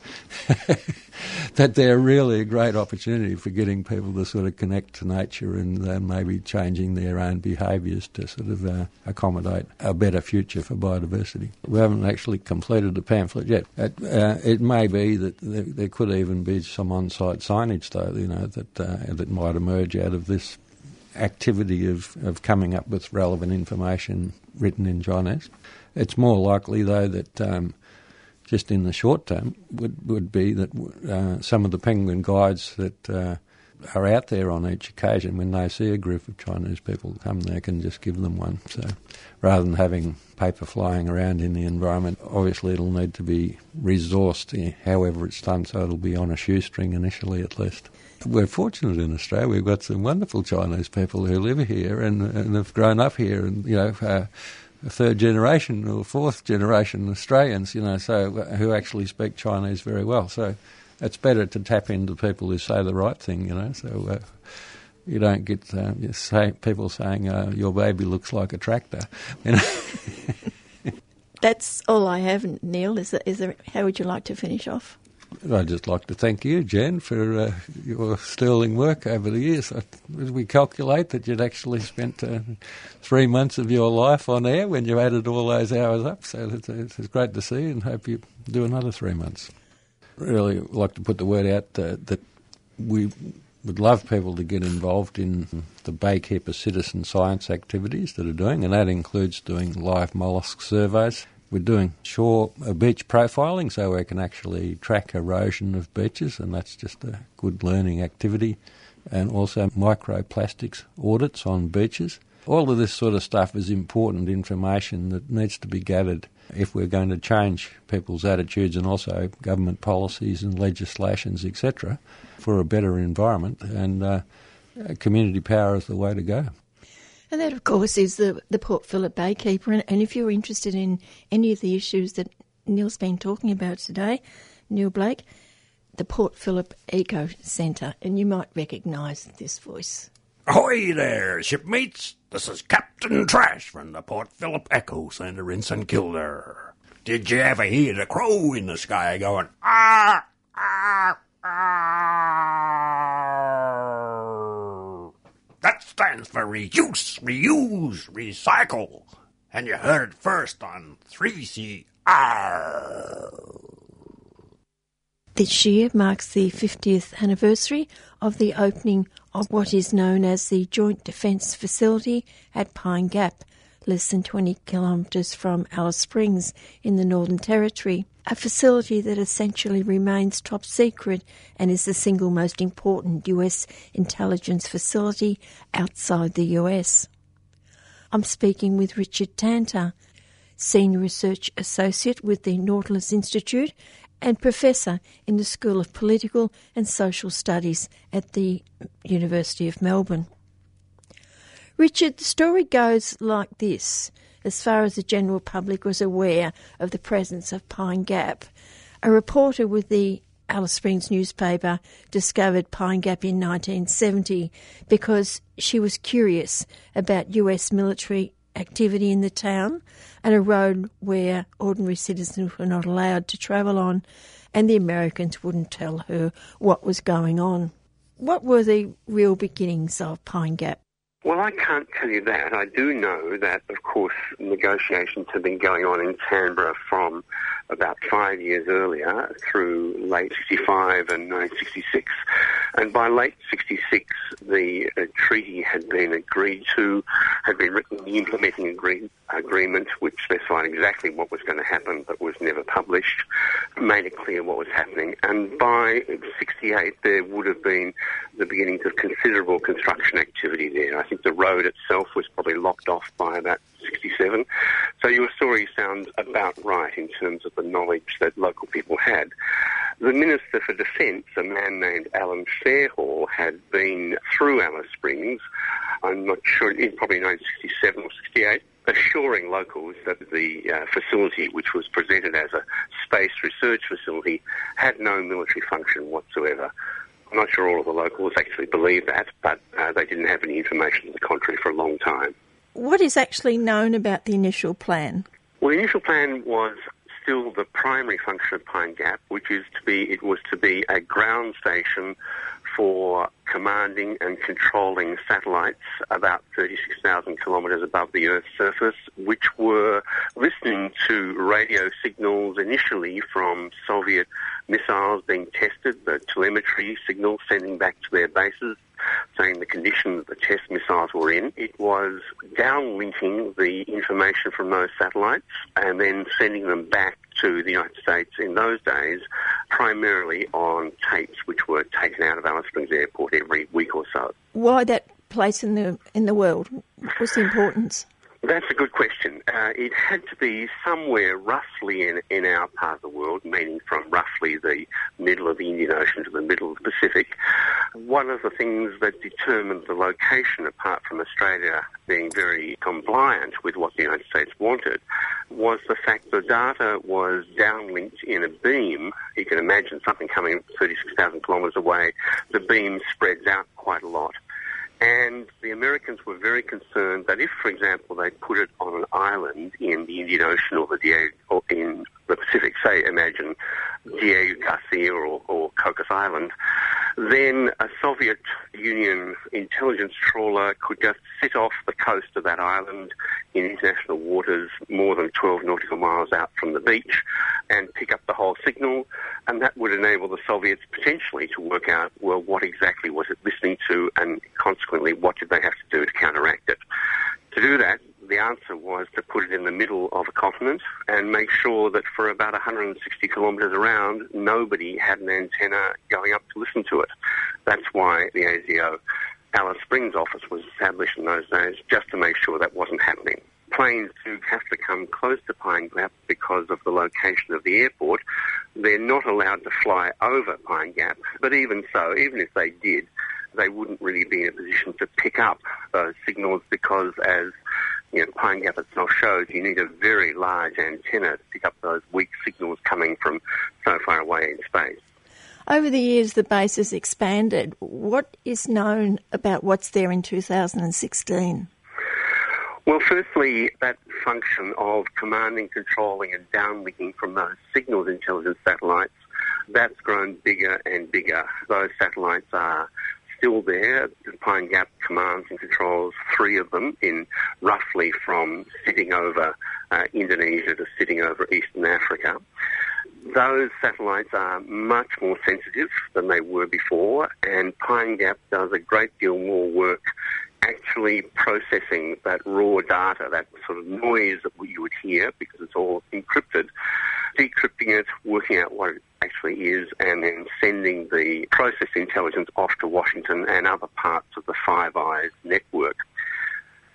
[SPEAKER 4] that they're really a great opportunity for getting people to sort of connect to nature and uh, maybe changing their own behaviours to sort of uh, accommodate a better future for biodiversity. We haven't actually completed the pamphlet yet. It, uh, it may be that there, there, could even be some on-site signage, though, you know, that uh, that might emerge out of this activity of, of coming up with relevant information written in Chinese. It's more likely, though, that um, just in the short term would, would be that uh, some of the penguin guides that uh, are out there on each occasion when they see a group of Chinese people come, they can just give them one. So rather than having paper flying around in the environment, obviously it'll need to be resourced however it's done, so it'll be on a shoestring initially at least. We're fortunate in Australia. We've got some wonderful Chinese people who live here and, and have grown up here, and you know, uh, third generation or fourth generation Australians, you know, so who actually speak Chinese very well. So it's better to tap into people who say the right thing, you know. So uh, you don't get uh, say, people saying uh, your baby looks like a tractor. You know?
[SPEAKER 2] That's all I have, Neil. Is there? How would you like to finish off?
[SPEAKER 4] I'd just like to thank you, Jen, for uh, your sterling work over the years. We calculate that you'd actually spent uh, three months of your life on air when you added all those hours up. So it's, it's great to see and hope you do another three months. Really like to put the word out uh, that we would love people to get involved in the Baykeeper citizen science activities that are doing, and that includes doing live mollusk surveys we're doing shore uh, beach profiling so we can actually track erosion of beaches, and that's just a good learning activity. And also microplastics audits on beaches. All of this sort of stuff is important information that needs to be gathered if we're going to change people's attitudes and also government policies and legislations, etc., for a better environment. And uh, community power is the way to go.
[SPEAKER 2] And that, of course, is the, the Port Phillip Baykeeper. And, and if you're interested in any of the issues that Neil's been talking about today, Neil Blake, the Port Phillip Eco Centre, and you might recognise this voice.
[SPEAKER 5] Ahoy there, shipmates! This is Captain Trash from the Port Phillip Eco Centre in St Kilda. Did you ever hear the crow in the sky going, ah, ah, ah? Stands for reuse, reuse, recycle. And you heard it first on 3CR.
[SPEAKER 2] This year marks the 50th anniversary of the opening of what is known as the Joint Defence Facility at Pine Gap, less than 20 kilometres from Alice Springs in the Northern Territory a facility that essentially remains top secret and is the single most important US intelligence facility outside the US. I'm speaking with Richard Tanter, Senior Research Associate with the Nautilus Institute and Professor in the School of Political and Social Studies at the University of Melbourne. Richard, the story goes like this as far as the general public was aware of the presence of Pine Gap. A reporter with the Alice Springs newspaper discovered Pine Gap in 1970 because she was curious about US military activity in the town and a road where ordinary citizens were not allowed to travel on, and the Americans wouldn't tell her what was going on. What were the real beginnings of Pine Gap?
[SPEAKER 6] Well, I can't tell you that. I do know that, of course, negotiations have been going on in Canberra from about five years earlier through late 65 and 1966. And by late 66, the uh, treaty had been agreed to, had been written, the implementing agree- agreement, which specified exactly what was going to happen but was never published, made it clear what was happening. And by 68, there would have been the beginnings of considerable construction activity there. I think the road itself was probably locked off by about 67. So your story sounds about right in terms of the knowledge that local people had. The Minister for Defence, a man named Allen Fairhall, had been through Alice Springs, I'm not sure, in probably 1967 or 68, assuring locals that the uh, facility, which was presented as a space research facility, had no military function whatsoever. I'm not sure all of the locals actually believe that, but uh, they didn't have any information to the contrary for a long time.
[SPEAKER 2] What is actually known about the initial plan?
[SPEAKER 6] Well, the initial plan was still the primary function of Pine Gap, which is to be, it was to be a ground station for commanding and controlling satellites about 36,000 kilometres above the Earth's surface, which were listening to radio signals initially from Soviet missiles being tested, the telemetry signals sending back to their bases, saying the conditions the test missiles were in. It was downlinking the information from those satellites and then sending them back to the United States in those days primarily on tapes which were taken out of Alice Springs Airport every week or so.
[SPEAKER 2] Why that place in the in the world? What's the importance?
[SPEAKER 6] That's a good question. Uh, it had to be somewhere roughly in, in our part of the world, meaning from roughly the middle of the Indian Ocean to the middle of the Pacific. One of the things that determined the location, apart from Australia being very compliant with what the United States wanted, was the fact the data was downlinked in a beam. You can imagine something coming 36,000 kilometres away. The beam spreads out quite a lot. And the Americans were very concerned that if, for example, they put it on an island in the Indian Ocean or the Diego, or in the Pacific, say, imagine Diego Garcia or, or Cocos Island, then a Soviet Union intelligence trawler could just sit off the coast of that island in international waters more than 12 nautical miles out from the beach and pick up the whole signal. And that would enable the Soviets potentially to work out, well, what exactly was it listening to and consequently what did they have to do to counteract it. To do that, the answer was to put it in the middle of a continent and make sure that for about 160 kilometres around, nobody had an antenna going up to listen to it. That's why the ASIO Alice Springs office was established in those days, just to make sure that wasn't happening. Planes do have to come close to Pine Gap because of the location of the airport. They're not allowed to fly over Pine Gap, but even so, even if they did, they wouldn't really be in a position to pick up those signals because as you know, Pine Gap itself shows, you need a very large antenna to pick up those weak signals coming from so far away in space.
[SPEAKER 2] Over the years, the base has expanded. What is known about what's there in 2016?
[SPEAKER 6] Well, firstly, that function of commanding, controlling, and downlinking from those signals intelligence satellites, that's grown bigger and bigger. Those satellites are still there. Pine Gap commands and controls three of them in roughly from sitting over uh, Indonesia to sitting over Eastern Africa. Those satellites are much more sensitive than they were before, and Pine Gap does a great deal more work actually processing that raw data, that sort of noise that you would hear because it's all encrypted, decrypting it, working out what it actually is, and then sending the process intelligence off to Washington and other parts of the Five Eyes network.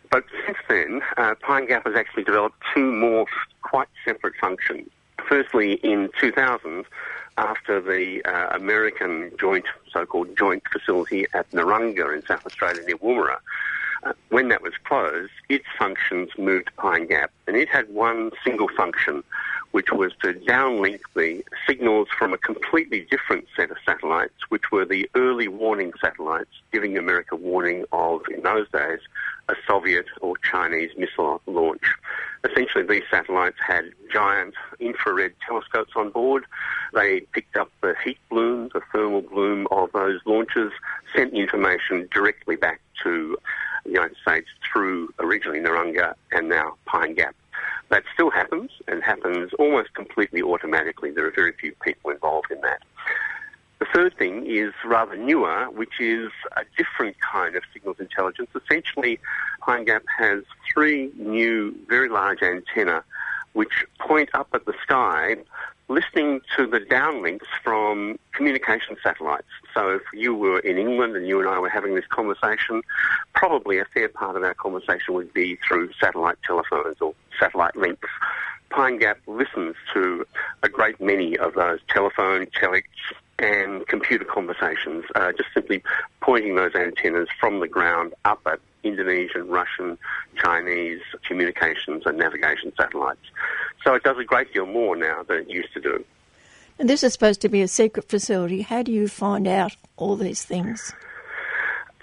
[SPEAKER 6] But since then, uh, Pine Gap has actually developed two more quite separate functions. Firstly, in 2000, after the uh, American joint, so-called joint facility at Nurrungar in South Australia near Woomera, when that was closed, its functions moved to Pine Gap, and it had one single function, which was to downlink the signals from a completely different set of satellites, which were the early warning satellites, giving America warning of, in those days, a Soviet or Chinese missile launch. Essentially, these satellites had giant infrared telescopes on board. They picked up the heat bloom, the thermal bloom of those launches, sent information directly back to the United States through originally Nurrungar and now Pine Gap. That still happens and happens almost completely automatically. There are very few people involved in that. The third thing is rather newer, which is a different kind of signals intelligence. Essentially, Pine Gap has three new, very large antenna which point up at the sky listening to the downlinks from communication satellites. So if you were in England and you and I were having this conversation, probably a fair part of our conversation would be through satellite telephones or satellite links. Pine Gap listens to a great many of those telephone, telex, and computer conversations, uh, just simply pointing those antennas from the ground up at Indonesian, Russian, Chinese communications and navigation satellites. So it does a great deal more now than it used to do.
[SPEAKER 2] And this is supposed to be a secret facility. How do you find out all these things?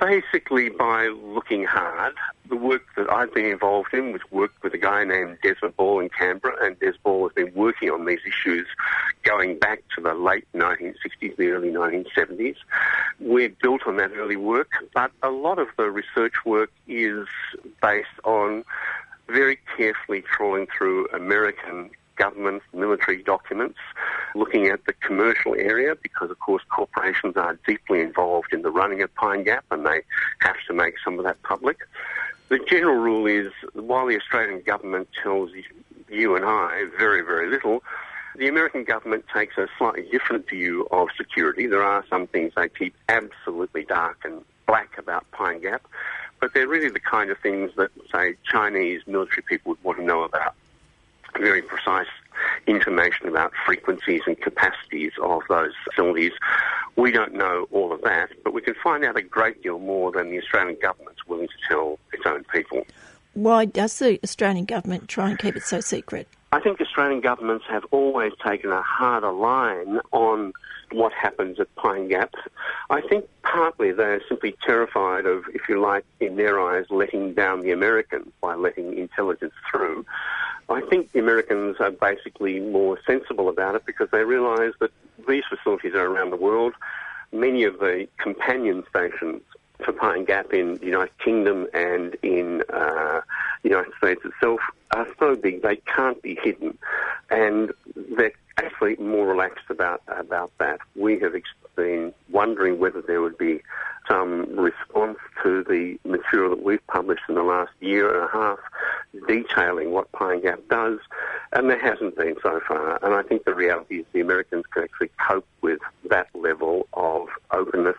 [SPEAKER 6] Basically, by looking hard. The work that I've been involved in was worked with a guy named Desmond Ball in Canberra, and Des Ball has been working on these issues going back to the late 1960s, the early 1970s. We've built on that early work, but a lot of the research work is based on very carefully trawling through American government military documents, looking at the commercial area because, of course, corporations are deeply involved in the running of Pine Gap and they have to make some of that public. The general rule is while the Australian government tells you and I very, very little, The American government takes a slightly different view of security. There are some things they keep absolutely dark and black about Pine Gap, but they're really the kind of things that, say, Chinese military people would want to know about. Very precise information about frequencies and capacities of those facilities. We don't know all of that, but we can find out a great deal more than the Australian government's willing to tell its own people.
[SPEAKER 2] Why does the Australian government try and keep it so secret?
[SPEAKER 6] I think Australian governments have always taken a harder line on what happens at Pine Gap. I think partly they're simply terrified of, if you like, in their eyes, letting down the Americans by letting intelligence through. I think the Americans are basically more sensible about it because they realise that these facilities are around the world. Many of the companion stations for Pine Gap in the United Kingdom and in uh, the United States itself are so big they can't be hidden, and they're actually more relaxed about about that. We have been wondering whether there would be some response to the material that we've published in the last year and a half detailing what Pine Gap does, and there hasn't been so far. And I think the reality is the Americans can actually cope with that level of openness,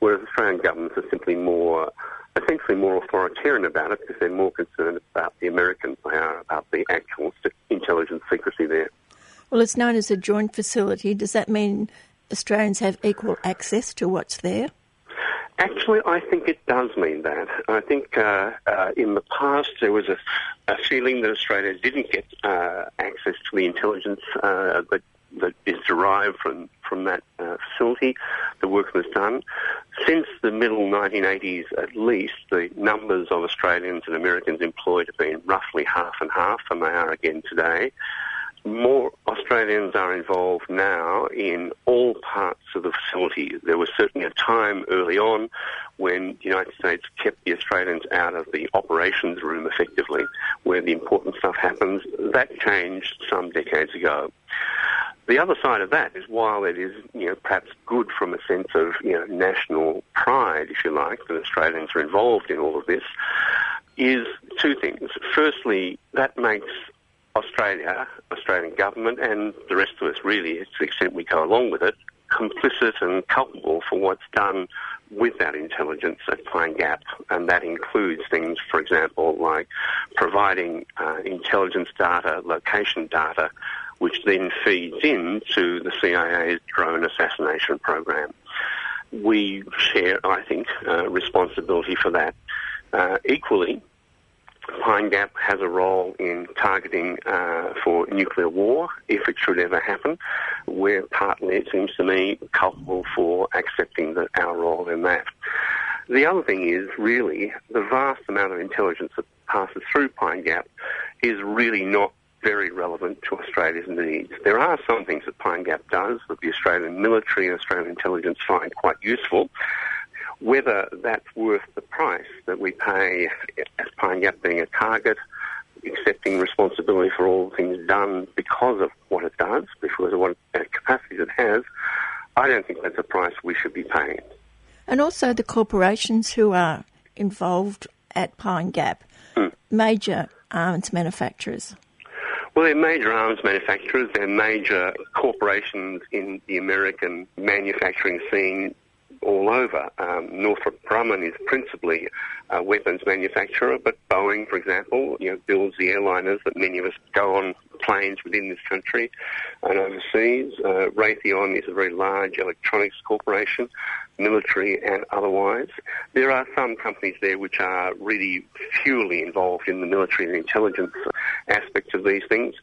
[SPEAKER 6] whereas Australian governments are simply more essentially more authoritarian about it because they're more concerned about the Americans they are about the actual intelligence secrecy there.
[SPEAKER 2] Well, it's known as a joint facility. Does that mean Australians have equal access to what's there?
[SPEAKER 6] Actually, I think it does mean that. I think uh, uh, in the past there was a, a, feeling that Australia didn't get uh, access to the intelligence uh, that, that is derived from, from that uh, facility. The work was done. Since the middle 1980s, at least, the numbers of Australians and Americans employed have been roughly half and half, and they are again today more Australians are involved now in all parts of the facility. There was certainly a time early on when the United States kept the Australians out of the operations room effectively, where the important stuff happens. That changed some decades ago. The other side of that is while it is, you know, perhaps good from a sense of, you know, national pride, if you like, that Australians are involved in all of this, is two things. Firstly, that makes Australia, Australian government, and the rest of us really, to the extent we go along with it, complicit and culpable for what's done with that intelligence at Pine Gap, and that includes things, for example, like providing uh, intelligence data, location data, which then feeds into the CIA's drone assassination program. We share, I think, uh, responsibility for that. Uh, equally, Pine Gap has a role in targeting uh, for nuclear war, if it should ever happen. We're partly, it seems to me, culpable for accepting the, our role in that. The other thing is really the vast amount of intelligence that passes through Pine Gap is really not very relevant to Australia's needs. There are some things that Pine Gap does that the Australian military and Australian intelligence find quite useful whether that's worth the price that we pay as Pine Gap being a target, accepting responsibility for all things done because of what it does, because of what capacities it has, I don't think that's a price we should be paying.
[SPEAKER 2] And also the corporations who are involved at Pine Gap, hmm. major arms manufacturers.
[SPEAKER 6] Well, they're major arms manufacturers. They're major corporations in the American manufacturing scene all over. Um, Northrop Grumman is principally a weapons manufacturer, but Boeing, for example, you know, builds the airliners that many of us go on planes within this country and overseas. Uh, Raytheon is a very large electronics corporation, military and otherwise. There are some companies there which are really purely involved in the military and intelligence aspects of these things.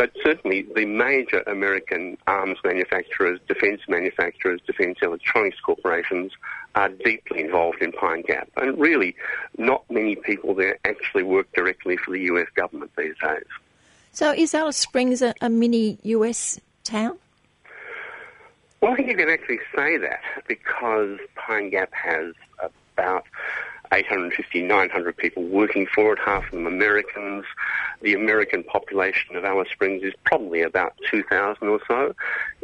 [SPEAKER 6] But certainly the major American arms manufacturers, defence manufacturers, defence electronics corporations are deeply involved in Pine Gap. And really, not many people there actually work directly for the US government these days.
[SPEAKER 2] So is Alice Springs a, a mini US town?
[SPEAKER 6] Well, I think you can actually say that because Pine Gap has about 850, 900 people working for it, half of them Americans. The American population of Alice Springs is probably about 2,000 or so.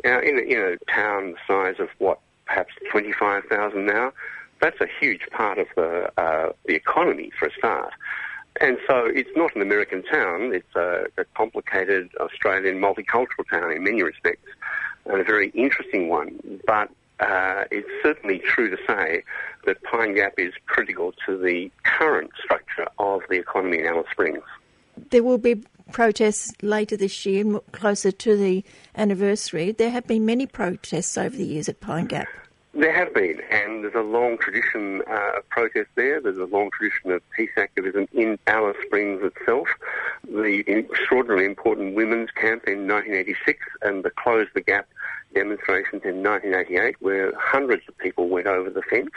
[SPEAKER 6] Now, in a, town the size of what, perhaps 25,000 now, that's a huge part of the, uh, the economy for a start. And so it's not an American town, it's a, a complicated Australian multicultural town in many respects, and a very interesting one. But uh, it's certainly true to say that Pine Gap is critical to the current structure of the economy in Alice Springs.
[SPEAKER 2] There will be protests later this year, closer to the anniversary. There have been many protests over the years at Pine Gap.
[SPEAKER 6] There have been, and there's a long tradition uh, of protest there. There's a long tradition of peace activism in Alice Springs itself. The extraordinarily important women's camp in 1986 and the Close the Gap demonstrations in 1988 where hundreds of people went over the fence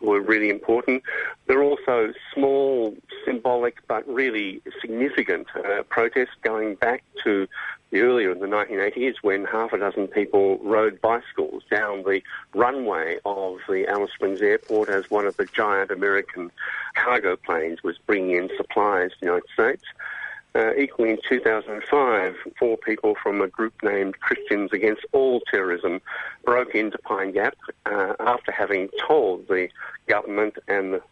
[SPEAKER 6] were really important. There are also small, symbolic, but really significant uh, protests going back to the earlier in the 1980s when half a dozen people rode bicycles down the runway of the Alice Springs Airport as one of the giant American cargo planes was bringing in supplies to the United States. Uh, equally in 2005, four people from a group named Christians Against All Terrorism broke into Pine Gap uh, after having told the government and the,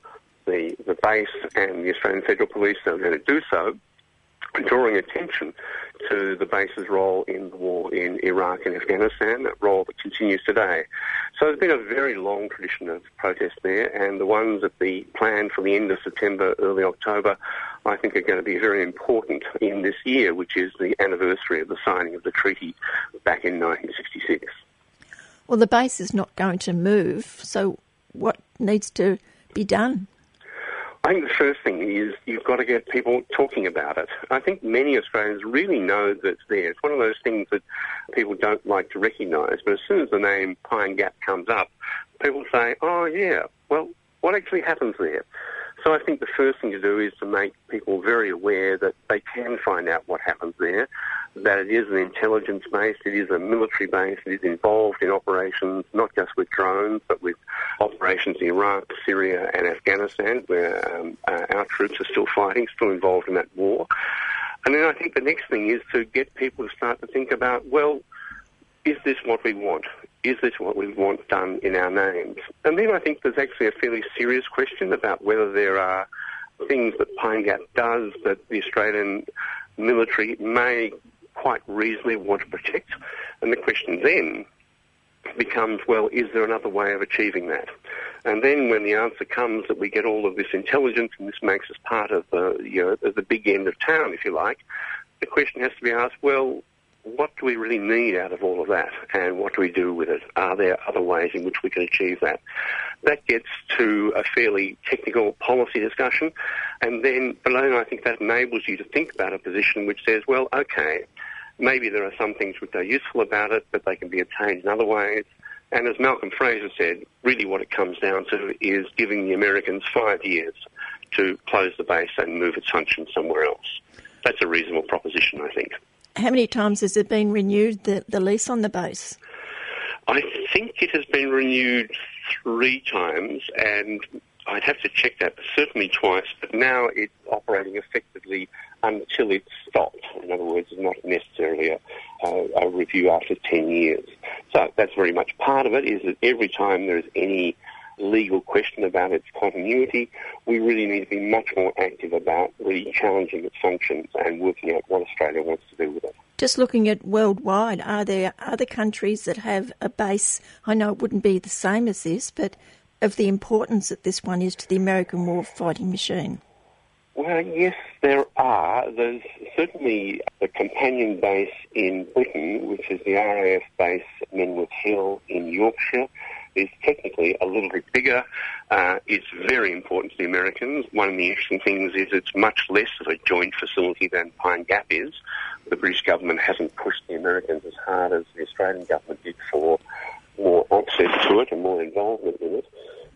[SPEAKER 6] the, the base and the Australian Federal Police they were going to do so drawing attention to the base's role in the war in Iraq and Afghanistan, that role that continues today. So there's been a very long tradition of protest there, and the ones that the plan for the end of September, early October, I think are going to be very important in this year, which is the anniversary of the signing of the treaty back in 1966.
[SPEAKER 2] Well, the base is not going to move, so what needs to be done?
[SPEAKER 6] I think the first thing is you've got to get people talking about it. I think many Australians really know that it's there. It's one of those things that people don't like to recognise, but as soon as the name Pine Gap comes up, people say, oh yeah, well, what actually happens there? So I think the first thing to do is to make people very aware that they can find out what happens there, that it is an intelligence base, it is a military base, it is involved in operations not just with drones, but with operations in Iraq, Syria, and Afghanistan, where um, uh, our troops are still fighting, still involved in that war. And then I think the next thing is to get people to start to think about, well, is this what we want? Is this what we want done in our names? And then I think there's actually a fairly serious question about whether there are things that Pine Gap does that the Australian military may quite reasonably want to protect. And the question then becomes, well, is there another way of achieving that? And then when the answer comes that we get all of this intelligence and this makes us part of the, you know, the big end of town, if you like, the question has to be asked, well, what do we really need out of all of that and what do we do with it? Are there other ways in which we can achieve that? That gets to a fairly technical policy discussion and then, then I think that enables you to think about a position which says, well, okay, maybe there are some things which are useful about it, but they can be attained in other ways. And as Malcolm Fraser said, really what it comes down to is giving the Americans five years to close the base and move its function somewhere else. That's a reasonable proposition, I think.
[SPEAKER 2] How many times has it been renewed, the, the lease on the base?
[SPEAKER 6] I think it has been renewed three times, and I'd have to check that, but certainly twice, but now it's operating effectively until it's stopped. In other words, not necessarily a, a, a review after 10 years. So that's very much part of it, is that every time there is any legal question about its continuity, we really need to be much more active about really challenging its functions and working out what Australia wants to do with it.
[SPEAKER 2] Just looking at worldwide, are there other countries that have a base? I know it wouldn't be the same as this, but of the importance that this one is to the American war fighting machine.
[SPEAKER 6] Well, yes, there are. There's certainly a companion base in Britain, which is the RAF base at Menwith Hill in Yorkshire is technically a little bit bigger. Uh, it's very important to the Americans. One of the interesting things is it's much less of a joint facility than Pine Gap is. The British government hasn't pushed the Americans as hard as the Australian government did for more access to it and more involvement in it.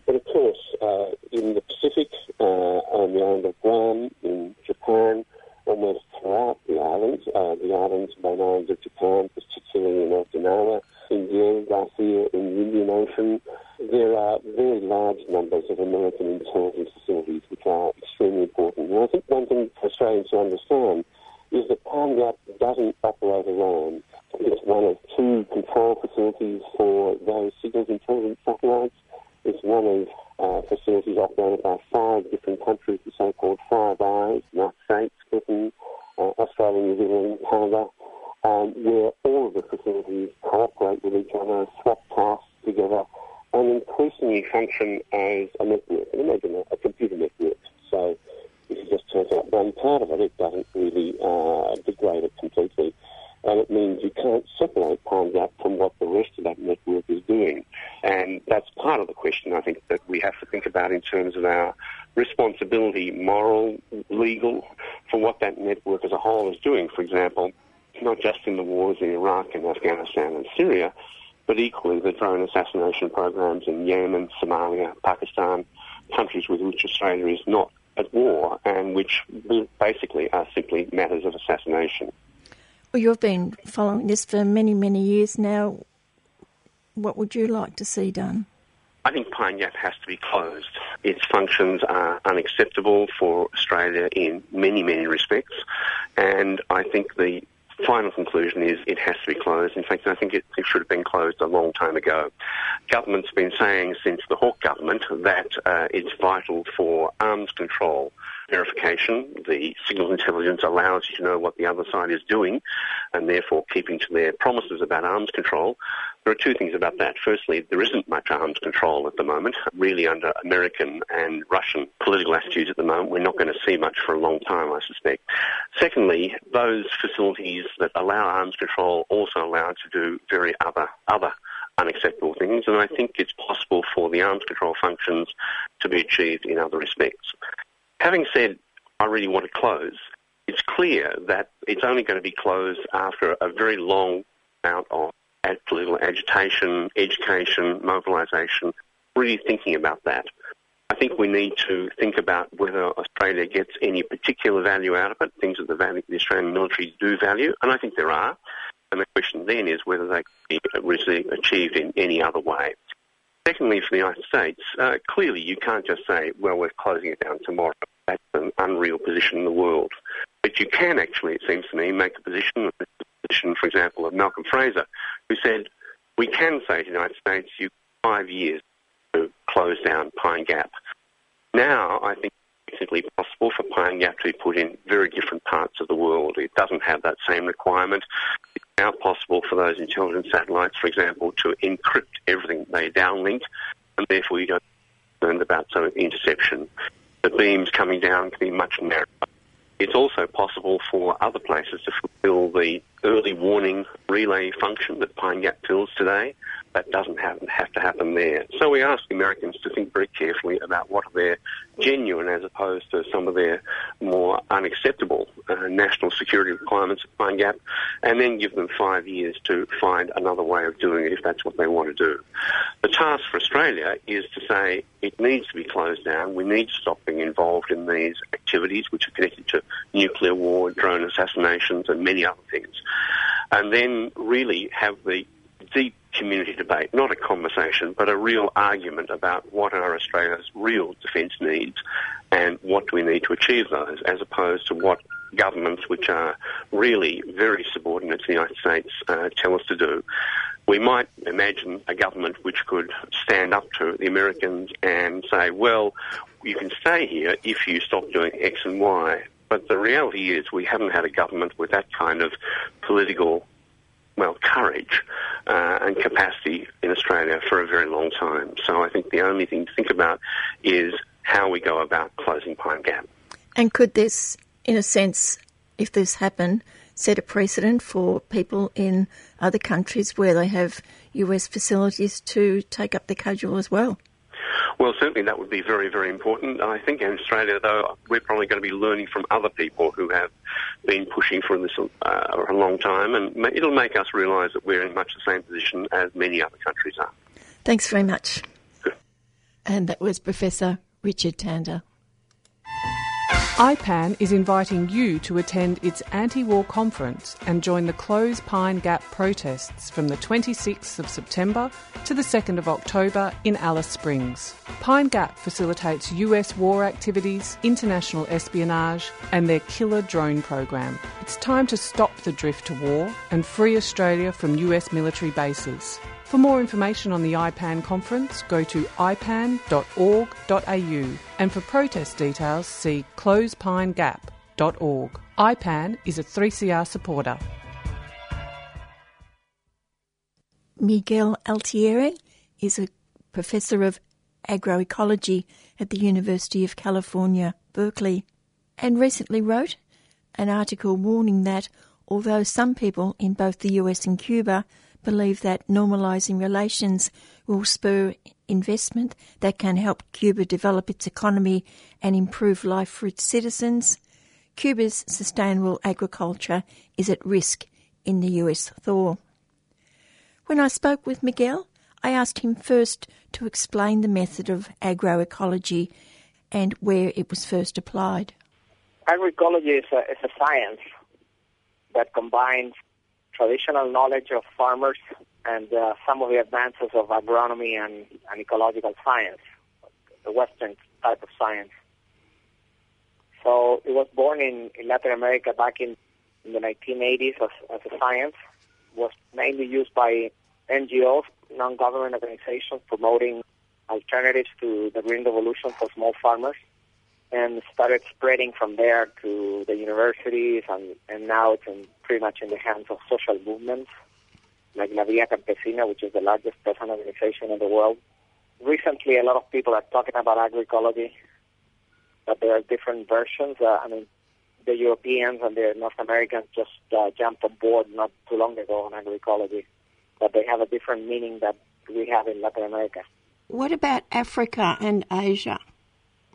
[SPEAKER 6] But of course, uh, in the Pacific, uh, on the island of Guam, in Japan, almost throughout the islands, uh, the islands, main islands of Japan, particularly in Okinawa, in Diego Garcia in the Indian Ocean, there are very large numbers of American intelligence facilities which are extremely important. And I think one thing Australians to understand is that Gap doesn't operate alone. It's one of two control facilities for those signals intelligence satellites. It's one of uh, facilities operated by five different countries, the so-called Five Eyes, United States, Britain, uh, Australia, New Zealand, Canada, um, where all of the facilities cooperate with each other, swap tasks together, and increasingly function as a network. And imagine a, a computer network. So if you just turns out one part of it, it doesn't really uh, degrade it completely. And it means you can't separate Pine Gap from what the rest of that network is doing. And that's part of the question I think that we have to think about in terms of our responsibility, moral, legal, for what that network as a whole is doing. For example, not just in the wars in Iraq and Afghanistan and Syria, but equally the drone assassination programs in Yemen, Somalia, Pakistan, countries with which Australia is not at war and which basically are simply matters of assassination.
[SPEAKER 2] Well, you've been following this for many, many years now. What would you like to see done?
[SPEAKER 6] I think Pine Gap has to be closed. Its functions are unacceptable for Australia in many, many respects, and I think the final conclusion is it has to be closed. In fact, I think it, it, should have been closed a long time ago. Government's been saying since the Hawke government that uh, it's vital for arms control verification. The signals intelligence allows you to know what the other side is doing and therefore keeping to their promises about arms control. There are two things about that. Firstly, there isn't much arms control at the moment, really under American and Russian political attitudes at the moment. We're not going to see much for a long time, I suspect. Secondly, those facilities that allow arms control also allow to do very other, other unacceptable things, and I think it's possible for the arms control functions to be achieved in other respects. Having said I really want to close, it's clear that it's only going to be closed after a very long bout of political agitation, education, mobilisation, really thinking about that. I think we need to think about whether Australia gets any particular value out of it, things that the, value, the Australian military do value, and I think there are. And the question then is whether they can be achieved in any other way. Secondly, for the United States, uh, clearly you can't just say, well, we're closing it down tomorrow. That's an unreal position in the world. But you can actually, it seems to me, make a position, position, for example, of Malcolm Fraser, who said, we can say to the United States, you five years to close down Pine Gap. Now, I think it's simply possible for Pine Gap to be put in very different parts of the world. It doesn't have that same requirement. It's now possible for those intelligence satellites, for example, to encrypt everything they downlink, and therefore you don't concerned about some interception. The beams coming down can be much narrower. It's also possible for other places to fulfill the early warning relay function that Pine Gap fills today. That doesn't have, have to happen there. So we ask Americans to think very carefully about what are their genuine as opposed to some of their more unacceptable uh, national security requirements at Pine Gap, and then give them five years to find another way of doing it if that's what they want to do. The task for Australia is to say it needs to be closed down. We need to stop being involved in these activities which are connected to nuclear war, drone assassinations, and many other things. And then really have the deep community debate, not a conversation, but a real argument about what are Australia's real defence needs and what do we need to achieve those, as opposed to what governments, which are really very subordinate to the United States, uh, tell us to do. We might imagine a government which could stand up to the Americans and say, well, you can stay here if you stop doing X and Y. But the reality is we haven't had a government with that kind of political well, courage uh, and capacity in Australia for a very long time. So I think the only thing to think about is how we go about closing Pine Gap.
[SPEAKER 2] And could this, in a sense, if this happened, set a precedent for people in other countries where they have US facilities to take up the cudgel as well?
[SPEAKER 6] Well, certainly that would be very, very important. I think in Australia, though, we're probably going to be learning from other people who have been pushing for this uh, a long time, and it'll make us realise that we're in much the same position as many other countries are.
[SPEAKER 2] Thanks very much. Good. And that was Professor Richard Tanter.
[SPEAKER 1] IPAN is inviting you to attend its anti war conference and join the Close Pine Gap protests from the 26th of September to the 2nd of October in Alice Springs. Pine Gap facilitates US war activities, international espionage, and their killer drone program. It's time to stop the drift to war and free Australia from US military bases. For more information on the IPAN conference, go to ipan.org.au and for protest details, see closepinegap.org. IPAN is a 3CR supporter.
[SPEAKER 2] Miguel Altieri is a professor of agroecology at the University of California, Berkeley, and recently wrote an article warning that although some people in both the US and Cuba believe that normalising relations will spur investment that can help Cuba develop its economy and improve life for its citizens, Cuba's sustainable agriculture is at risk in the US thaw. When I spoke with Miguel, I asked him first to explain the method of agroecology and where it was first applied.
[SPEAKER 7] Agroecology is a, is a science that combines traditional knowledge of farmers and uh, some of the advances of agronomy and, and ecological science, the Western type of science. So it was born in, in Latin America back in, in the 1980s as, as a science. Was mainly used by NGOs, non-government organizations promoting alternatives to the green revolution for small farmers and started spreading from there to the universities and, and now it's in, pretty much in the hands of social movements like La Via Campesina, which is the largest peasant organization in the world. Recently, a lot of people are talking about agroecology, but there are different versions. Uh, I mean, the Europeans and the North Americans just uh, jumped on board not too long ago on agroecology, but they have a different meaning that we have in Latin America.
[SPEAKER 2] What about Africa and Asia?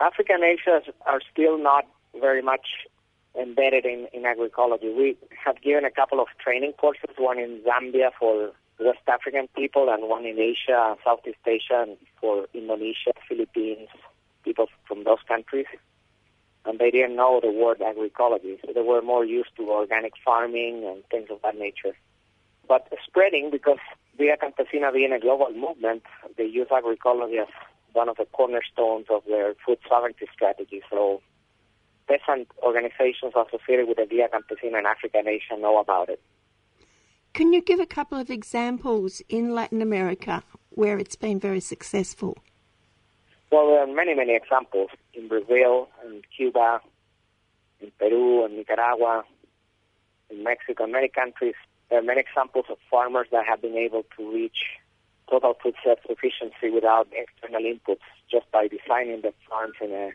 [SPEAKER 7] Africa and Asia are still not very much embedded in, in agroecology. We have given a couple of training courses, one in Zambia for West African people and one in Asia, Southeast Asia, for Indonesia, Philippines, people from those countries. And they didn't know the word agroecology, so they were more used to organic farming and things of that nature. But spreading, because Via Campesina being a global movement, they use agroecology as one of the cornerstones of their food sovereignty strategy. So peasant organizations associated with the Via Campesina in Africa and Asia know about it.
[SPEAKER 2] Can you give a couple of examples in Latin America where it's been very successful?
[SPEAKER 7] Well, there are many, many examples in Brazil, in Cuba, in Peru, in Nicaragua, in Mexico, in many countries. There are many examples of farmers that have been able to reach total food self-sufficiency without external inputs, just by designing the farms in a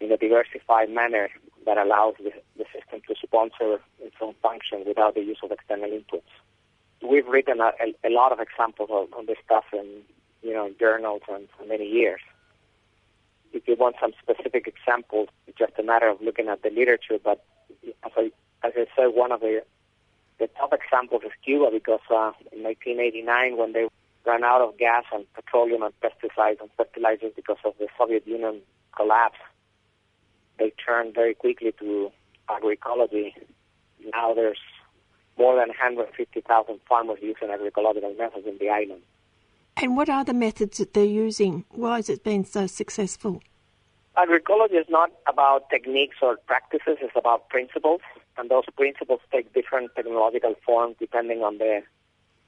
[SPEAKER 7] in a diversified manner that allows the, the system to sponsor its own function without the use of external inputs. We've written a, a, a lot of examples of, on this stuff in you know journals and for many years. If you want some specific examples, it's just a matter of looking at the literature. But as I, as I said, one of the the top examples is Cuba because uh, in 1989, when they ran out of gas and petroleum and pesticides and fertilizers because of the Soviet Union collapse, they turned very quickly to agroecology. Now there's more than 150,000 farmers using agroecological methods in the island.
[SPEAKER 2] And what are the methods that they're using? Why has it been so successful?
[SPEAKER 7] Agroecology is not about techniques or practices, it's about principles. And those principles take different technological forms depending on the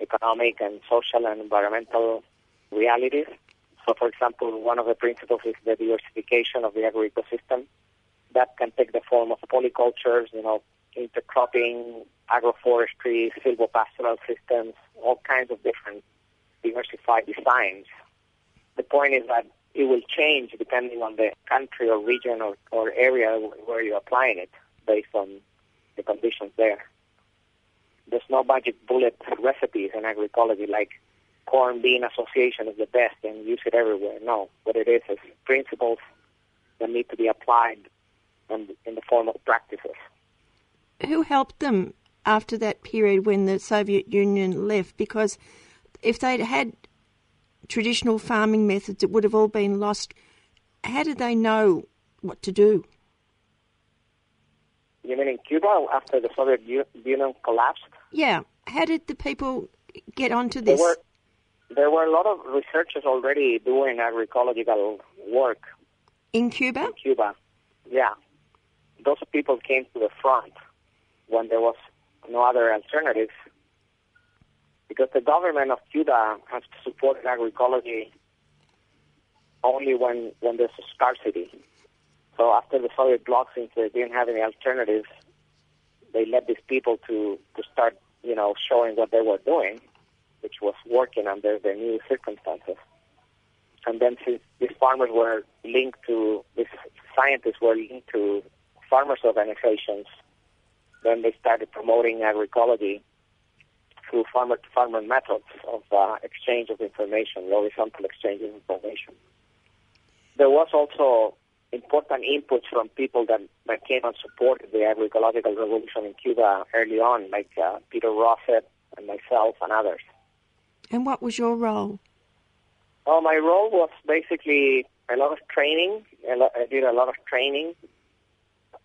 [SPEAKER 7] economic and social and environmental realities. So, for example, one of the principles is the diversification of the agroecosystem. That can take the form of polycultures, you know, intercropping, agroforestry, silvopastoral systems, all kinds of different diversified designs. The point is that it will change depending on the country or region or, or area where you're applying it based on the conditions there. There's no magic bullet recipes in agroecology like corn bean association is the best and use it everywhere. No, what it is is principles that need to be applied in, in the form of practices.
[SPEAKER 2] Who helped them after that period when the Soviet Union left? Because if they'd had traditional farming methods, it would have all been lost. How did they know what to do?
[SPEAKER 7] You mean in Cuba after the Soviet Union collapsed?
[SPEAKER 2] Yeah. How did the people get onto this?
[SPEAKER 7] There were, there were a lot of researchers already doing agroecological work.
[SPEAKER 2] In Cuba?
[SPEAKER 7] In Cuba, yeah. Those people came to the front when there was no other alternatives. because the government of Cuba has supported agroecology only when, when there's a scarcity. So after the Soviet bloc, since they didn't have any alternatives, they led these people to, to start, you know, showing what they were doing, which was working under the new circumstances. And then since these farmers were linked to, these scientists were linked to farmers' organizations, then they started promoting agroecology through farmer-to-farmer methods of uh, exchange of information, horizontal exchange of information. There was also important inputs from people that, that came and supported the agroecological revolution in Cuba early on, like uh, Peter Rosset and myself and others.
[SPEAKER 2] And what was your role?
[SPEAKER 7] Well, my role was basically a lot of training. I did a lot of training,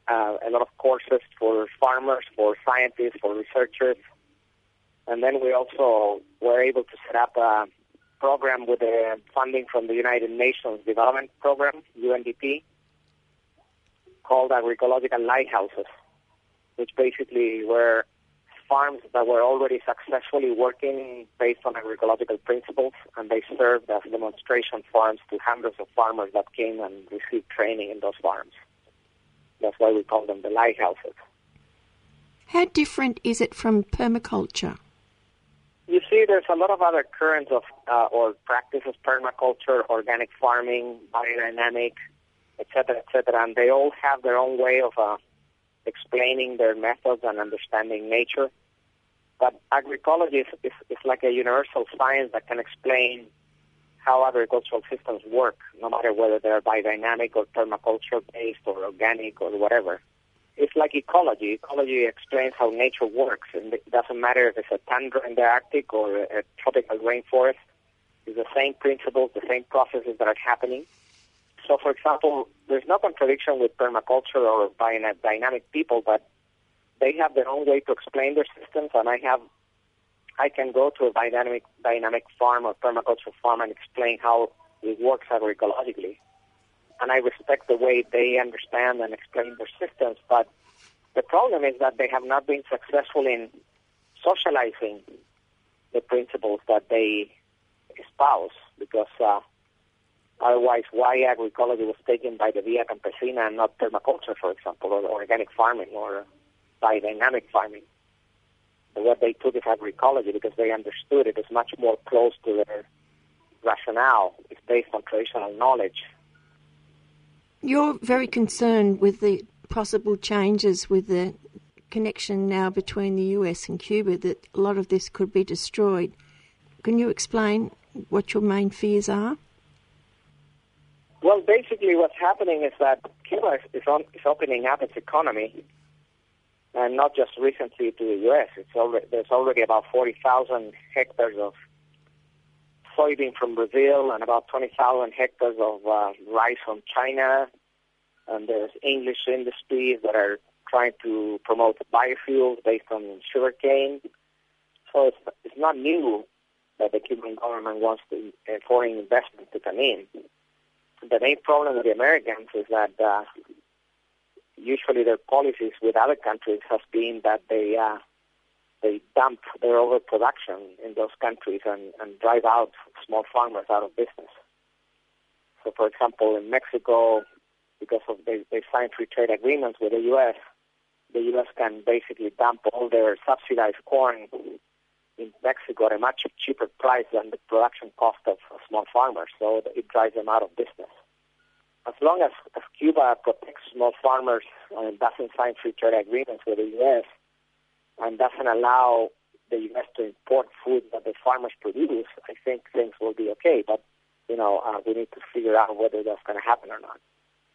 [SPEAKER 7] uh, a lot of courses for farmers, for scientists, for researchers, and then we also were able to set up a program with the funding from the United Nations Development Program, UNDP, called agroecological lighthouses, which basically were farms that were already successfully working based on agroecological principles, and they served as demonstration farms to hundreds of farmers that came and received training in those farms. That's why we call them the lighthouses.
[SPEAKER 2] How different is it from permaculture?
[SPEAKER 7] You see, there's a lot of other currents of uh, or practices, permaculture, organic farming, biodynamic, etc., etc., and they all have their own way of uh, explaining their methods and understanding nature. But agroecology is, is, is like a universal science that can explain how agricultural systems work, no matter whether they're biodynamic or permaculture based or organic or whatever. It's like ecology. Ecology explains how nature works, and it doesn't matter if it's a tundra in the Arctic or a tropical rainforest. It's the same principles, the same processes that are happening. So, for example, there's no contradiction with permaculture or biodynamic people, but they have their own way to explain their systems, and I have, I can go to a dynamic dynamic farm or permaculture farm and explain how it works agroecologically. And I respect the way they understand and explain their systems, but the problem is that they have not been successful in socializing the principles that they espouse because uh, Otherwise, why agroecology was taken by the Via Campesina and not permaculture, for example, or organic farming or biodynamic farming? And what they took is agroecology because they understood it. it is much more close to their rationale. It's based on traditional knowledge.
[SPEAKER 2] You're very concerned with the possible changes with the connection now between the US and Cuba, that a lot of this could be destroyed. Can you explain what your main fears are?
[SPEAKER 7] Well, basically, what's happening is that Cuba is, on, is opening up its economy, and not just recently to the U.S. It's already, there's already about 40,000 hectares of soybean from Brazil and about 20,000 hectares of uh, rice from China. And there's English industries that are trying to promote biofuels based on sugarcane. So it's, it's not new that the Cuban government wants the uh, foreign investment to come in the main problem with the Americans is that uh, usually their policies with other countries has been that they uh, they dump their overproduction in those countries and, and drive out small farmers out of business. So, for example, in Mexico, because of they, they signed free trade agreements with the U.S., the U.S. can basically dump all their subsidized corn in Mexico at a much cheaper price than the production cost of small farmers, so it drives them out of business. As long as, as Cuba protects small farmers and doesn't sign free trade agreements with the U.S. and doesn't allow the U.S. to import food that the farmers produce, I think things will be okay. But, you know, uh, we need to figure out whether that's going to happen or not.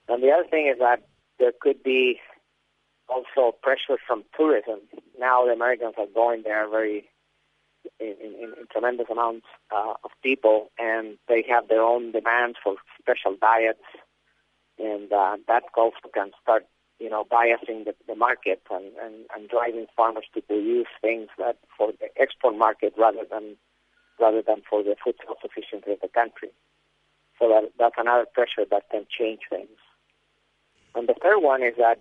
[SPEAKER 7] And the other thing is that there could be also pressure from tourism. Now the Americans are going there very in, in, in tremendous amounts uh, of people, and they have their own demands for special diets, and uh, that also can start, you know, biasing the, the market and, and, and driving farmers to produce things that for the export market rather than rather than for the food self-sufficiency of the country. So that, that's another pressure that can change things. And the third one is that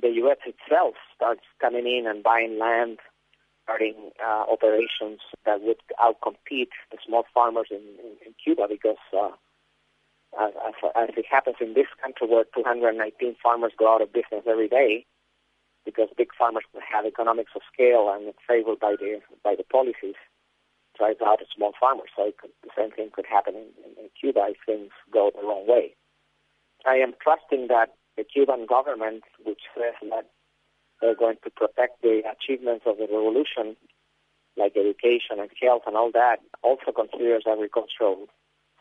[SPEAKER 7] the U.S. itself starts coming in and buying land starting uh, operations that would outcompete the small farmers in, in, in Cuba because uh, as, as, it happens in this country where 219 farmers go out of business every day because big farmers have economics of scale and it's favored by the by the policies drives out small farmers. So could, the same thing could happen in, in, Cuba if things go the wrong way. I am trusting that the Cuban government, which says that they're going to protect the achievements of the revolution, like education and health and all that, also considers agricultural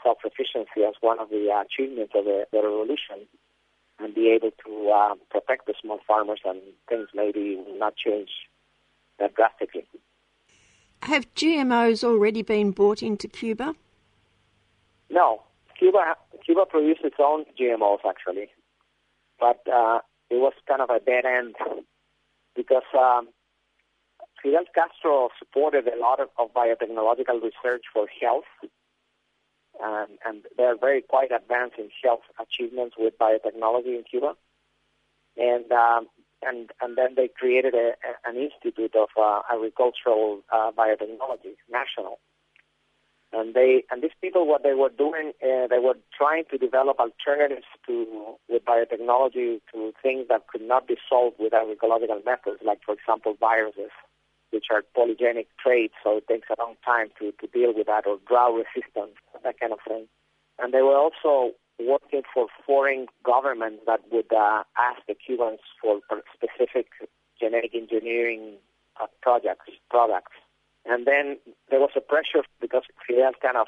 [SPEAKER 7] self-sufficiency as one of the achievements of the, the revolution and be able to uh, protect the small farmers and things maybe will not change that drastically.
[SPEAKER 2] Have GMOs already been brought into Cuba?
[SPEAKER 7] No. Cuba Cuba produced its own GMOs actually, but uh, it was kind of a dead end because um, Fidel Castro supported a lot of, of biotechnological research for health, and, and they're very quite advanced in health achievements with biotechnology in Cuba. And um, and and then they created a, a, an institute of uh, agricultural uh, biotechnology, national. And they and these people, what they were doing, uh, they were trying to develop alternatives to with biotechnology to things that could not be solved with agroecological methods, like for example viruses, which are polygenic traits, so it takes a long time to, to deal with that, or drought resistance, that kind of thing. And they were also working for foreign governments that would uh, ask the Cubans for specific genetic engineering uh, projects, products. And then there was a pressure because Fidel kind of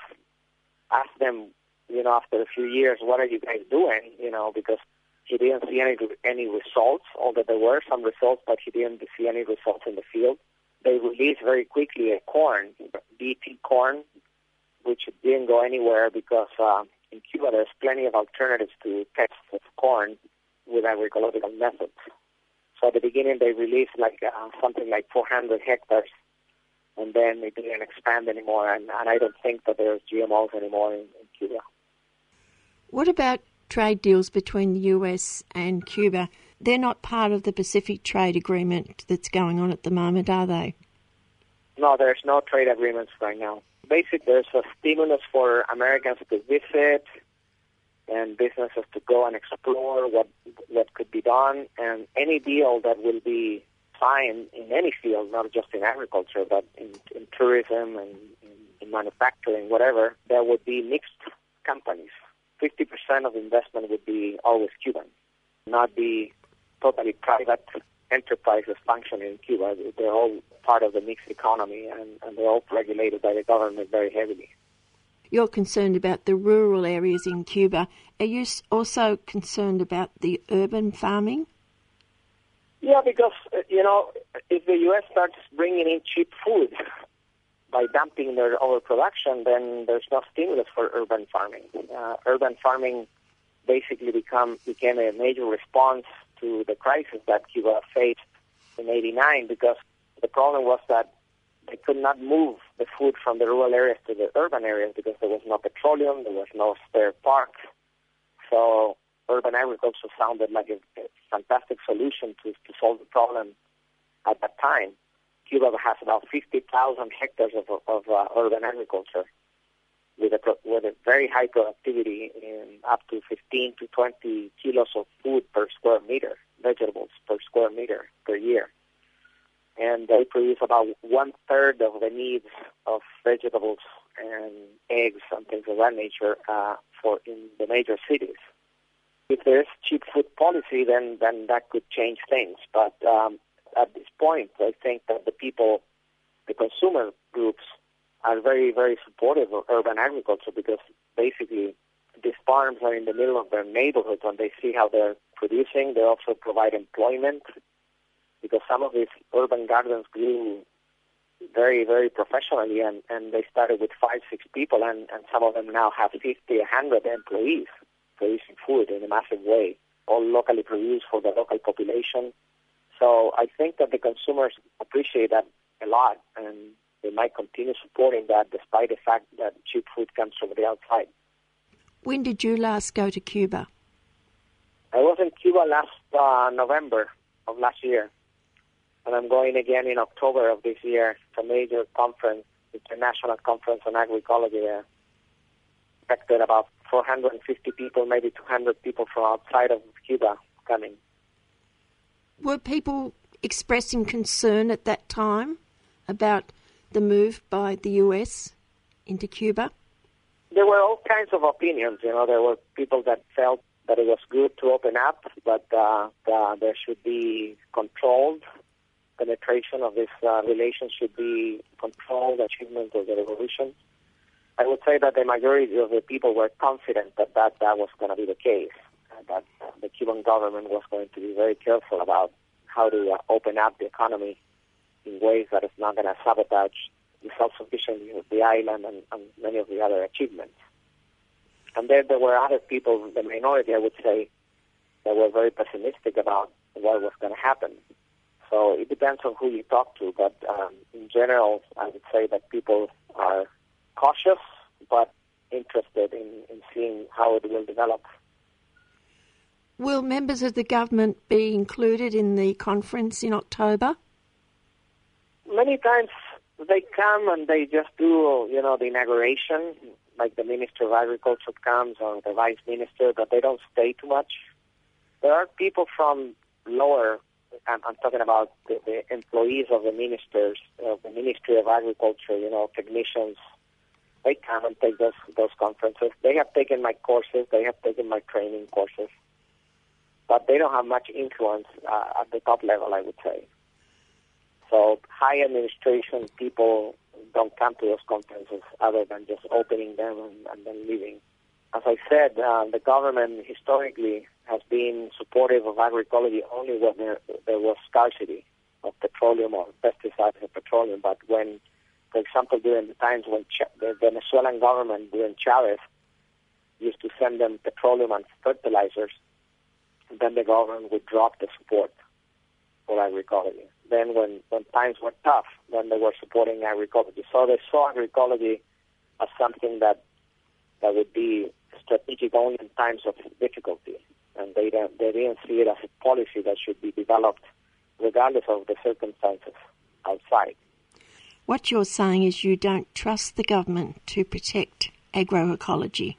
[SPEAKER 7] asked them, you know, after a few years, what are you guys doing? You know, because he didn't see any any results, although there were some results, but he didn't see any results in the field. They released very quickly a corn, BT corn, which didn't go anywhere because uh, in Cuba, there's plenty of alternatives to tests of corn with agroecological methods. So at the beginning, they released like uh, something like 400 hectares, and then it didn't expand anymore. And, and I don't think that there's GMOs anymore in, in Cuba.
[SPEAKER 2] What about trade deals between the US and Cuba? They're not part of the Pacific Trade Agreement that's going on at the moment, are they?
[SPEAKER 7] No, there's no trade agreements right now basically there's a stimulus for Americans to visit and businesses to go and explore what what could be done and any deal that will be in any field, not just in agriculture, but in, in tourism and in, in manufacturing, whatever, there would be mixed companies. 50% of investment would be always Cuban, not be totally private enterprises functioning in Cuba. They're all part of the mixed economy and, and they're all regulated by the government very heavily.
[SPEAKER 2] You're concerned about the rural areas in Cuba. Are you also concerned about the urban farming?
[SPEAKER 7] Yeah, because, uh, you know, if the U.S. starts bringing in cheap food by dumping their overproduction, then there's no stimulus for urban farming. Uh, urban farming basically become became a major response to the crisis that Cuba faced in 89 because the problem was that they could not move the food from the rural areas to the urban areas because there was no petroleum, there was no spare parts. So urban agriculture sounded like a, fantastic solution to, to solve the problem at that time. Cuba has about 50,000 hectares of, of uh, urban agriculture with a, with a very high productivity in up to 15 to 20 kilos of food per square meter, vegetables per square meter per year. And they produce about one third of the needs of vegetables and eggs and things of that nature uh, for in the major cities. If there's cheap food policy, then then that could change things. But um, at this point, I think that the people, the consumer groups, are very, very supportive of urban agriculture because basically these farms are in the middle of their neighborhoods and they see how they're producing. They also provide employment because some of these urban gardens grew very, very professionally and, and they started with five, six people and, and some of them now have 50, 100 employees producing food in a massive way, all locally produced for the local population. So I think that the consumers appreciate that a lot and they might continue supporting that despite the fact that cheap food comes from the outside.
[SPEAKER 2] When did you last go to Cuba?
[SPEAKER 7] I was in Cuba last uh, November of last year. and I'm going again in October of this year. It's a major conference, international conference on agroecology there. Expected about 450 people, maybe 200 people from outside of Cuba coming.
[SPEAKER 2] Were people expressing concern at that time about the move by the US into Cuba?
[SPEAKER 7] There were all kinds of opinions. You know, there were people that felt that it was good to open up, but uh, the, there should be controlled penetration of this uh, relation should be controlled achievement of the revolution. I would say that the majority of the people were confident that that, that was going to be the case, that the Cuban government was going to be very careful about how to uh, open up the economy in ways that is not going to sabotage the self-sufficiency of the island and, and many of the other achievements. And then there were other people, the minority, I would say, that were very pessimistic about what was going to happen. So it depends on who you talk to, but um, in general, I would say that people are cautious but interested in, in seeing how it will develop.
[SPEAKER 2] Will members of the government be included in the conference in October?
[SPEAKER 7] Many times they come and they just do, you know, the inauguration, like the Minister of Agriculture comes or the Vice Minister, but they don't stay too much. There are people from lower I'm, I'm talking about the, the employees of the ministers, of the Ministry of Agriculture, you know, technicians. They come and take those those conferences. They have taken my courses. They have taken my training courses, but they don't have much influence uh, at the top level, I would say. So high administration people don't come to those conferences other than just opening them and, and then leaving. As I said, uh, the government historically has been supportive of agroecology only when there, there was scarcity of petroleum or pesticides and petroleum. But when, for example, during the times when Ch- the Venezuelan government during Chavez used to send them petroleum and fertilizers, then the government would drop the support for agroecology. Then when, when times were tough, then they were supporting agroecology. So they saw agroecology as something that that would be strategic only in times of difficulty and they don't, they didn't see it as a policy that should be developed regardless of the circumstances outside.
[SPEAKER 2] What you're saying is you don't trust the government to protect agroecology.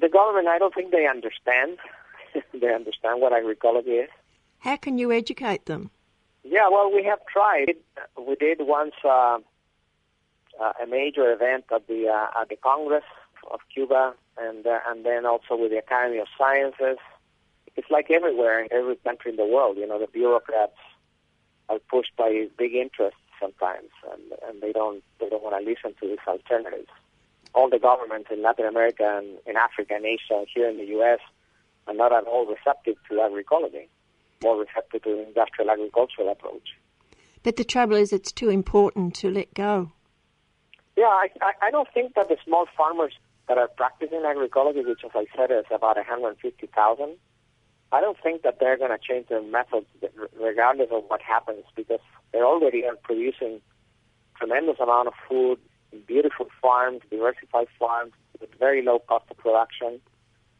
[SPEAKER 7] The government, I don't think they understand. they understand what agroecology is.
[SPEAKER 2] How can you educate them?
[SPEAKER 7] Yeah, well, we have tried. We did once uh, uh, a major event at the uh, at the Congress of Cuba and uh, and then also with the Academy of Sciences. It's like everywhere in every country in the world. You know, the bureaucrats are pushed by big interests sometimes, and and they don't they don't want to listen to these alternatives. All the governments in Latin America and in Africa and Asia and here in the U.S. are not at all receptive to agroecology, more receptive to the industrial agricultural approach.
[SPEAKER 2] But the trouble is, it's too important to let go.
[SPEAKER 7] Yeah, I, I, I don't think that the small farmers that are practicing agroecology, which, as I said, is about 150,000, I don't think that they're going to change their methods regardless of what happens because they already are producing tremendous amount of food beautiful farms, diversified farms with very low cost of production.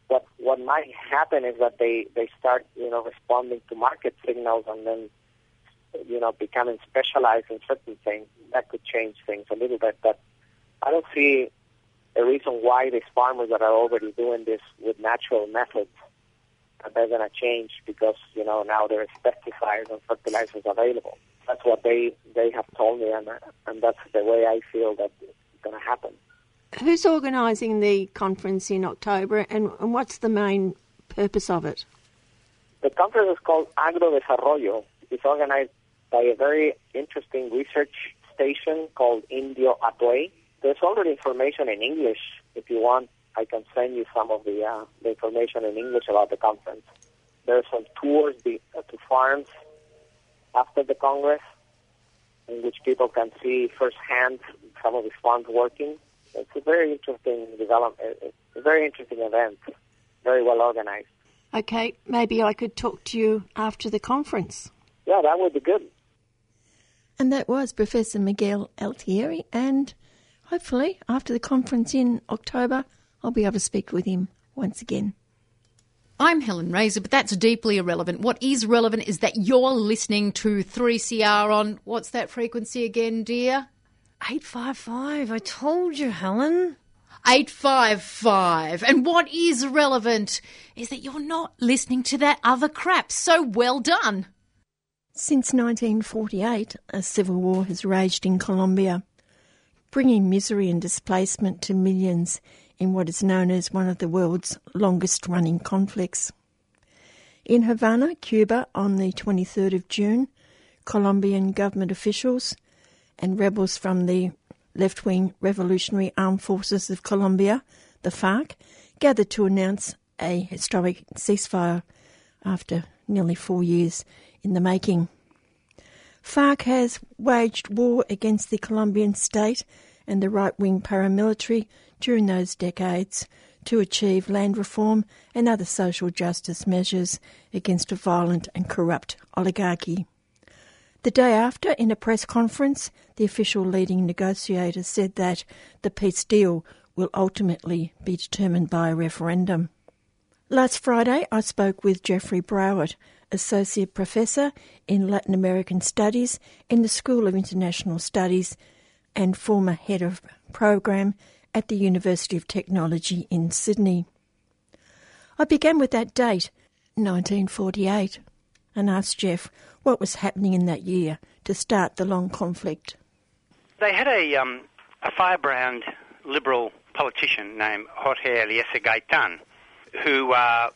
[SPEAKER 7] What what might happen is that they they start you know responding to market signals and then you know becoming specialized in certain things. That could change things a little bit, but I don't see a reason why these farmers that are already doing this with natural methods that they're going to change because you know now there's pesticides and fertilizers available. That's what they they have told me, and and that's the way I feel that it's going to happen.
[SPEAKER 2] Who's organising the conference in October, and, and what's the main purpose of it?
[SPEAKER 7] The conference is called Agro Desarrollo. It's organized by a very interesting research station called Indio Hatuey there's already information in English. If you want, I can send you some of the, uh, the information in English about the conference. There are some tours the, uh, to farms after the Congress in which people can see firsthand some of these farms working. It's a very interesting development, uh, a very interesting event, very well organized.
[SPEAKER 2] Okay, maybe I could talk to you after the conference.
[SPEAKER 7] Yeah, that would be good.
[SPEAKER 2] And that was Professor Miguel Altieri and hopefully, after the conference in October, I'll be able to speak with him once again.
[SPEAKER 8] I'm Helen Razer, but that's deeply irrelevant. What is relevant is that you're listening to 3CR on what's that frequency again, dear?
[SPEAKER 2] 855. I told you, Helen.
[SPEAKER 8] 855. And what is relevant is that you're not listening to that other crap. So well done.
[SPEAKER 2] Since 1948, a civil war has raged in Colombia, bringing misery and displacement to millions in what is known as one of the world's longest running conflicts. In Havana, Cuba, on the 23rd of June, Colombian government officials and rebels from the left wing Revolutionary Armed Forces of Colombia, the FARC, gathered to announce a historic ceasefire after nearly four years in the making. FARC has waged war against the Colombian state and the right wing paramilitary during those decades to achieve land reform and other social justice measures against a violent and corrupt oligarchy. The day after, in a press conference, the official leading negotiator said that the peace deal will ultimately be determined by a referendum. Last Friday, I spoke with Jeffrey Browitt, Associate Professor in Latin American Studies in the School of International Studies and former Head of Program at the University of Technology in Sydney. I began with that date, 1948, and asked Jeff what was happening in that year to start the long conflict.
[SPEAKER 9] They had a, um, a firebrand liberal politician named Jorge Eliécer Gaitán, who uh,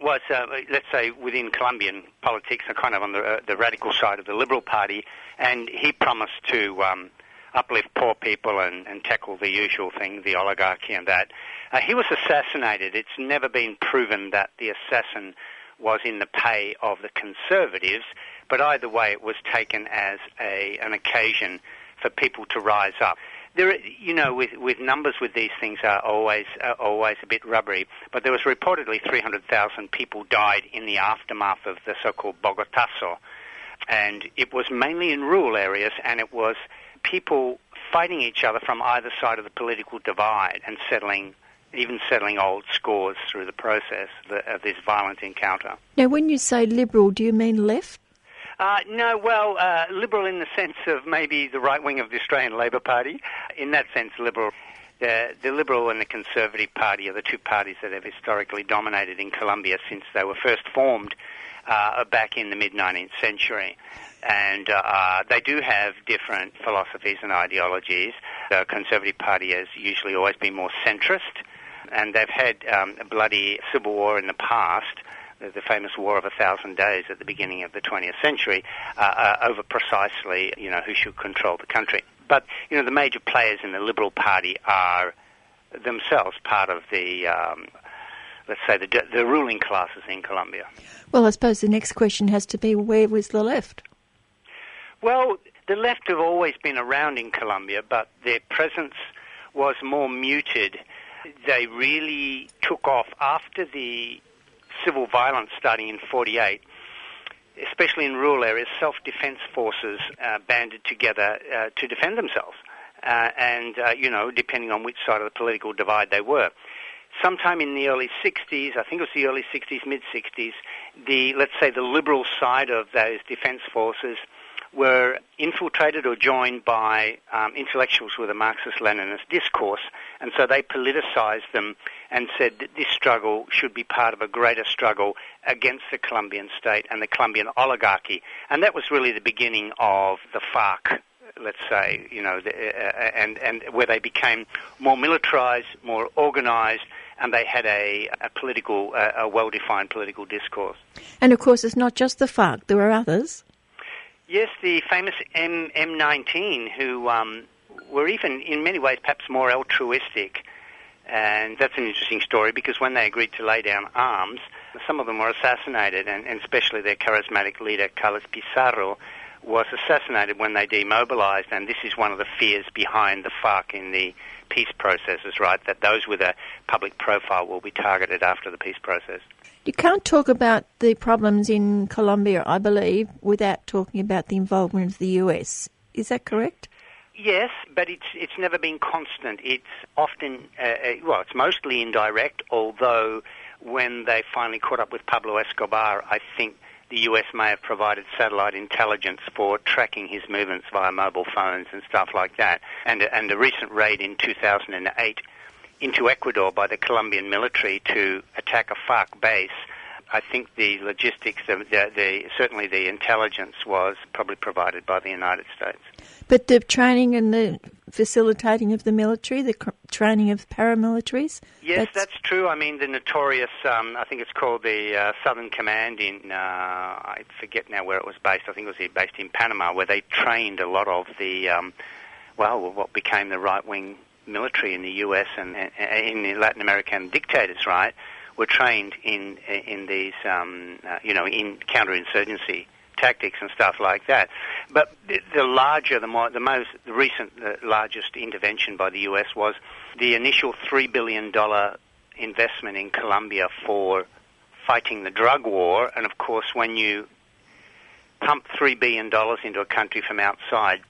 [SPEAKER 9] was, uh, let's say, within Colombian politics, kind of on the, uh, the radical side of the Liberal Party, and he promised to um, uplift poor people and, and tackle the usual thing, the oligarchy and that. Uh, he was assassinated. It's never been proven that the assassin was in the pay of the Conservatives, but either way, it was taken as a, an occasion for people to rise up. There, you know, with, with numbers with these things are always uh, always a bit rubbery. But there was reportedly 300,000 people died in the aftermath of the so-called Bogotazo, and it was mainly in rural areas, and it was people fighting each other from either side of the political divide and settling even settling old scores through the process of this violent encounter.
[SPEAKER 2] Now, when you say liberal, do you mean left?
[SPEAKER 9] Uh, no, well, uh, liberal in the sense of maybe the right wing of the Australian Labor Party. In that sense, liberal. The, the Liberal and the Conservative Party are the two parties that have historically dominated in Colombia since they were first formed uh, back in the mid 19th century. And uh, they do have different philosophies and ideologies. The Conservative Party has usually always been more centrist, and they've had um, a bloody civil war in the past the famous War of a Thousand Days at the beginning of the 20th century, uh, uh, over precisely, you know, who should control the country. But, you know, the major players in the Liberal Party are themselves part of the, um, let's say, the, the ruling classes in Colombia.
[SPEAKER 2] Well, I suppose the next question has to be where was the left?
[SPEAKER 9] Well, the left have always been around in Colombia, but their presence was more muted. They really took off after the civil violence starting in 48, especially in rural areas, self-defense forces uh, banded together uh, to defend themselves. Uh, and, uh, you know, depending on which side of the political divide they were. Sometime in the early 60s, I think it was the early 60s, mid 60s, the, let's say, the liberal side of those defense forces were infiltrated or joined by um, intellectuals with a Marxist-Leninist discourse, and so they politicized them and said that this struggle should be part of a greater struggle against the Colombian state and the Colombian oligarchy, and that was really the beginning of the FARC. Let's say, you know, the, uh, and and where they became more militarized, more organized, and they had a, a political, uh, a well-defined political discourse.
[SPEAKER 2] And of course, it's not just the FARC; there are others.
[SPEAKER 9] Yes, the famous M M19, who um, were even in many ways perhaps more altruistic, and that's an interesting story because when they agreed to lay down arms, some of them were assassinated, and, and especially their charismatic leader Carlos Pizarro was assassinated when they demobilized, and this is one of the fears behind the FARC in the peace processes, right? That those with a public profile will be targeted after the peace process.
[SPEAKER 2] You can't talk about the problems in Colombia, I believe, without talking about the involvement of the US. Is that correct?
[SPEAKER 9] Yes, but it's it's never been constant. It's often uh, uh, well, it's mostly indirect, although when they finally caught up with Pablo Escobar, I think the US may have provided satellite intelligence for tracking his movements via mobile phones and stuff like that. And, and a recent raid in 2008 into Ecuador by the Colombian military to attack a FARC base. I think the logistics, the, the, the, certainly the intelligence was probably provided by the United States.
[SPEAKER 2] But the training and the facilitating of the military, the cr- training of paramilitaries?
[SPEAKER 9] Yes, that's, that's true. I mean, the notorious, um, I think it's called the uh, Southern Command in, uh, I forget now where it was based. I think it was based in Panama, where they trained a lot of the, um, well, what became the right wing military in the US and, and in Latin American dictators, right, were trained in in these, um, uh, you know, in counterinsurgency tactics and stuff like that. But the, the larger, the more, the most the recent, the largest intervention by the US was the initial three billion dollar investment in Colombia for fighting the drug war. And of course, when you pump three billion dollars into a country from outside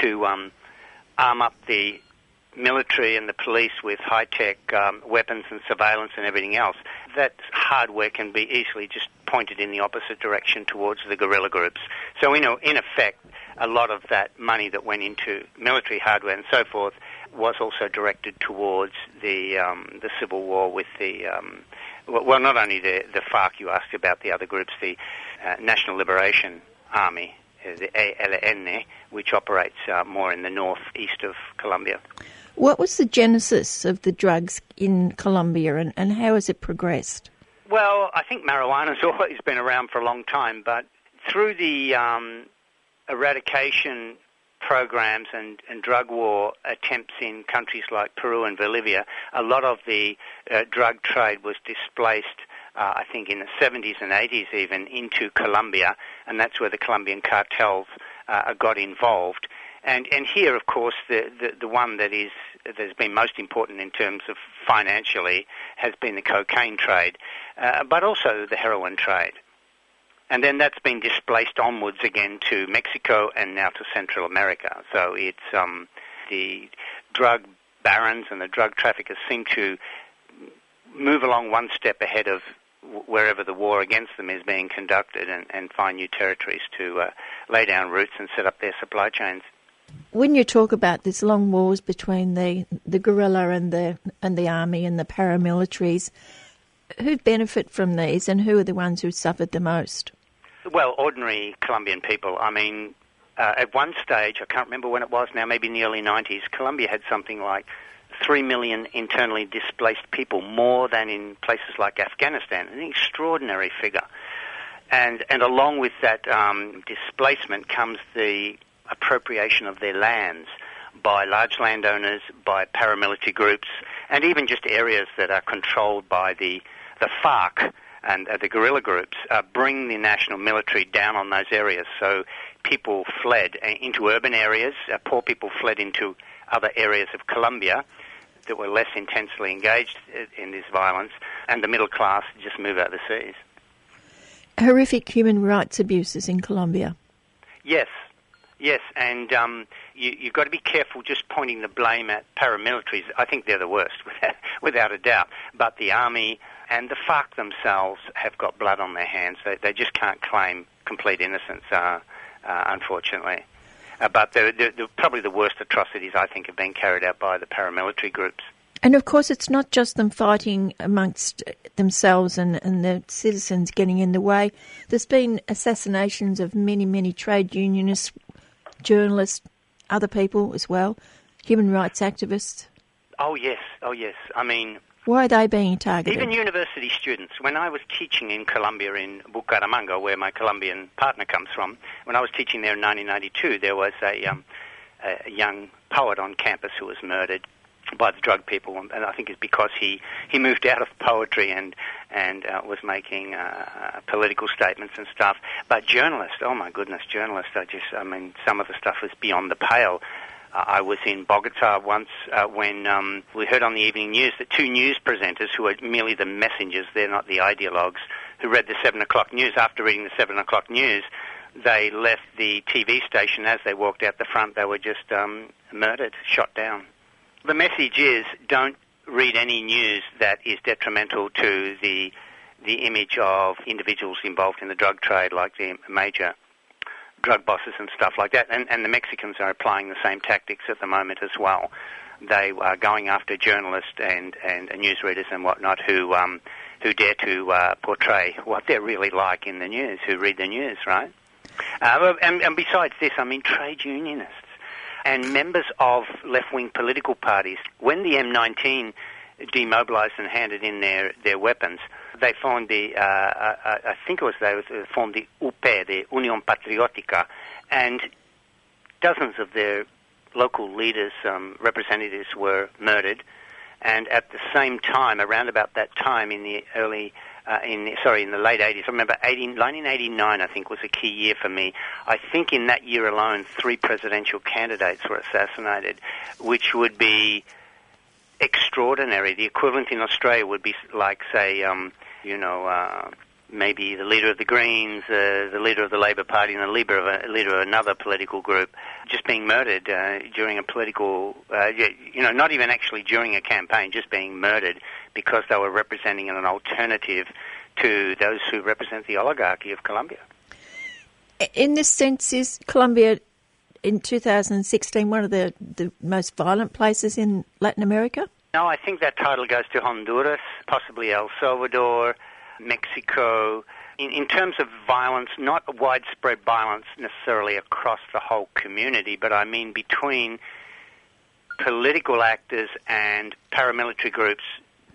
[SPEAKER 9] to um, arm up the military and the police with high tech um, weapons and surveillance and everything else, that hardware can be easily just pointed in the opposite direction towards the guerrilla groups. So, you know, in effect, a lot of that money that went into military hardware and so forth was also directed towards the um, the civil war with the um, well, not only the the FARC you asked about, the other groups, the uh, National Liberation Army, uh, the ALN, which operates uh, more in the northeast of Colombia.
[SPEAKER 2] What was the genesis of the drugs in Colombia and, and how has it progressed?
[SPEAKER 9] Well, I think marijuana's always been around for a long time, but through the um, eradication programs and, and, drug war attempts in countries like Peru and Bolivia, a lot of the uh, drug trade was displaced, uh, I think, in the 70s and 80s even, into Colombia, and that's where the Colombian cartels uh, got involved. And, and here, of course, the, the, the one that is that's been most important in terms of financially has been the cocaine trade, uh, but also the heroin trade. And then that's been displaced onwards again to Mexico and now to Central America. So it's um, the drug barons and the drug traffickers seem to move along one step ahead of wherever the war against them is being conducted and, and find new territories to uh, lay down roots and set up their supply chains
[SPEAKER 2] when you talk about these long wars between the, the guerrilla and the and the army and the paramilitaries, who benefit from these and who are the ones who suffered the most?
[SPEAKER 9] Well, ordinary Colombian people. I mean, uh, at one stage, I can't remember when it was now, maybe in the early 90s, Colombia had something like 3 million internally displaced people, more than in places like Afghanistan, an extraordinary figure. And, and along with that um, displacement comes the appropriation of their lands by large landowners, by paramilitary groups, and even just areas that are controlled by the, the FARC and uh, the guerrilla groups, uh, bring the national military down on those areas. So people fled uh, into urban areas, uh, poor people fled into other areas of Colombia that were less intensely engaged uh, in this violence, and the middle class just move overseas.
[SPEAKER 2] Horrific human rights abuses in Colombia.
[SPEAKER 9] Yes, Yes, and um, you, you've got to be careful just pointing the blame at paramilitaries. I think they're the worst, without, without a doubt. But the army and the FARC themselves have got blood on their hands. They, they just can't claim complete innocence, uh, uh, unfortunately. Uh, but they're, they're probably the worst atrocities, I think, have been carried out by the paramilitary groups.
[SPEAKER 2] And of course, it's not just them fighting amongst themselves and, and the citizens getting in the way. There's been assassinations of many, many trade unionists, journalists, other people as well, human rights activists?
[SPEAKER 9] Oh, yes. Oh, yes. I mean,
[SPEAKER 2] why are they being targeted?
[SPEAKER 9] Even university students. When I was teaching in Colombia, in Bucaramanga, where my Colombian partner comes from, when I was teaching there in 1992, there was a, um, a young poet on campus who was murdered by the drug people, and I think it's because he, he moved out of poetry and and uh, was making uh, political statements and stuff. But journalists, oh my goodness, journalists I just, I mean, some of the stuff is beyond the pale. Uh, I was in Bogota once uh, when um, we heard on the evening news that two news presenters, who are merely the messengers, they're not the ideologues, who read the seven o'clock news. After reading the seven o'clock news, they left the TV station. As they walked out the front, they were just um, murdered, shot down the message is don't read any news that is detrimental to the the image of individuals involved in the drug trade, like the major drug bosses and stuff like that. And, and the Mexicans are applying the same tactics at the moment as well. They are going after journalists and, and newsreaders and whatnot who um, who dare to uh, portray what they're really like in the news, who read the news, right? Uh, and, and besides this, I mean, trade unionists and members of left-wing political parties, when the M19 demobilised and handed in their, their weapons, they formed the, uh, uh, uh I think it was they formed the UP, the Unión Patriótica, and dozens of their local leaders, um, representatives were murdered. And at the same time, around about that time in the early uh, in sorry in the late 80s. I remember 18, 1989 I think was a key year for me. I think in that year alone three presidential candidates were assassinated, which would be extraordinary. The equivalent in Australia would be like say um, you know. Uh, maybe the leader of the Greens, uh, the leader of the Labor Party, and the leader of a, leader of another political group, just being murdered uh, during a political, uh, you know, not even actually during a campaign, just being murdered because they were representing an alternative to those who represent the oligarchy of Colombia.
[SPEAKER 2] In this sense, is Colombia in 2016 one of the, the most violent places in Latin America?
[SPEAKER 9] No, I think that title goes to Honduras, possibly El Salvador, Mexico. In, in terms of violence, not widespread violence necessarily across the whole community, but I mean between political actors and paramilitary groups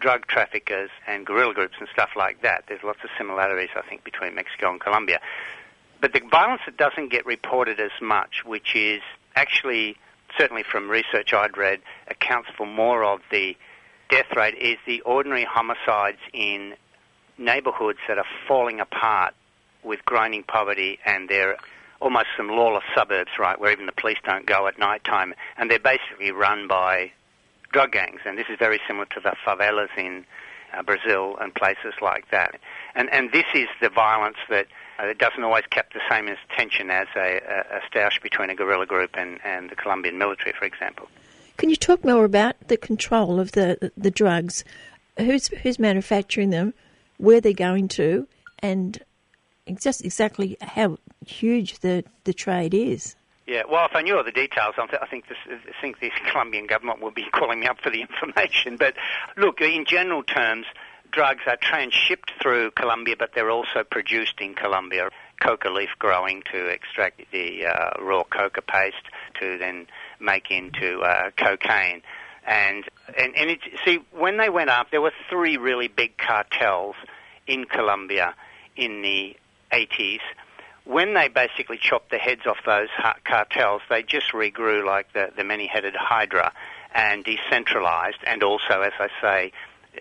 [SPEAKER 9] drug traffickers and guerrilla groups and stuff like that. There's lots of similarities, I think, between Mexico and Colombia. But the violence that doesn't get reported as much, which is actually, certainly from research I'd read, accounts for more of the death rate, is the ordinary homicides in neighborhoods that are falling apart with grinding poverty and they're almost some lawless suburbs, right, where even the police don't go at night time, and they're basically run by drug gangs, and this is very similar to the favelas in uh, Brazil and places like that. And and this is the violence that uh, doesn't always keep the same tension as a, a, a stoush between a guerrilla group and, and the Colombian military, for example.
[SPEAKER 2] Can you talk more about the control of the the drugs? Who's who's manufacturing them? Where they're going to, and just exactly how huge the the trade is.
[SPEAKER 9] Yeah, well, if I knew all the details, I think this, I think the Colombian government would be calling me up for the information. But look, in general terms, drugs are transshipped through Colombia, but they're also produced in Colombia. Coca leaf growing to extract the uh, raw coca paste to then make into uh, cocaine. And and and it, see, when they went up, there were three really big cartels in Colombia in the 80s when they basically chopped the heads off those cartels, they just regrew like the, the many-headed hydra and decentralized. And also, as I say,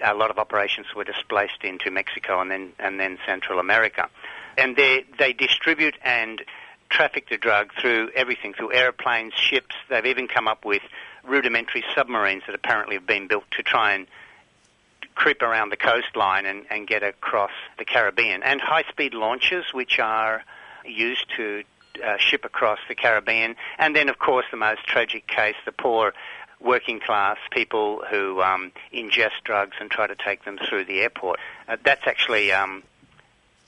[SPEAKER 9] a lot of operations were displaced into Mexico and then and then Central America. And they they distribute and traffic the drug through everything, through airplanes, ships. They've even come up with rudimentary submarines that apparently have been built to try and creep around the coastline and, and get across the Caribbean. And high-speed launches, which are used to uh, ship across the Caribbean. And then, of course, the most tragic case, the poor working class people who um, ingest drugs and try to take them through the airport. Uh, that's actually um,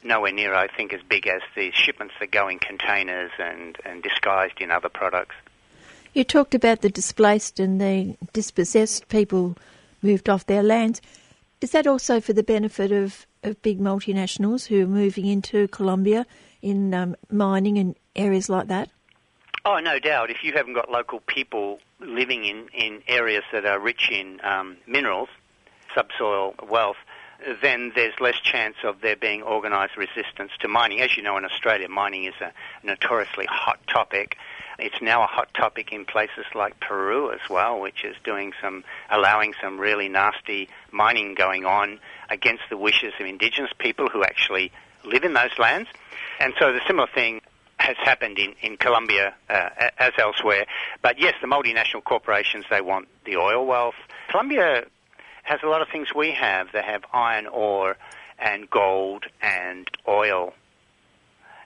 [SPEAKER 9] nowhere near, I think, as big as the shipments that go in containers and, and disguised in other products.
[SPEAKER 2] You talked about the displaced and the dispossessed people moved off their lands. Is that also for the benefit of, of big multinationals who are moving into Colombia in um, mining and areas like that?
[SPEAKER 9] Oh, no doubt. If you haven't got local people living in, in areas that are rich in um, minerals, subsoil wealth, then there's less chance of there being organised resistance to mining. As you know, in Australia, mining is a notoriously hot topic. It's now a hot topic in places like Peru as well, which is doing some, allowing some really nasty mining going on against the wishes of indigenous people who actually live in those lands. And so the similar thing has happened in, in Colombia uh, as elsewhere. But yes, the multinational corporations, they want the oil wealth. Colombia has a lot of things we have. They have iron ore and gold and oil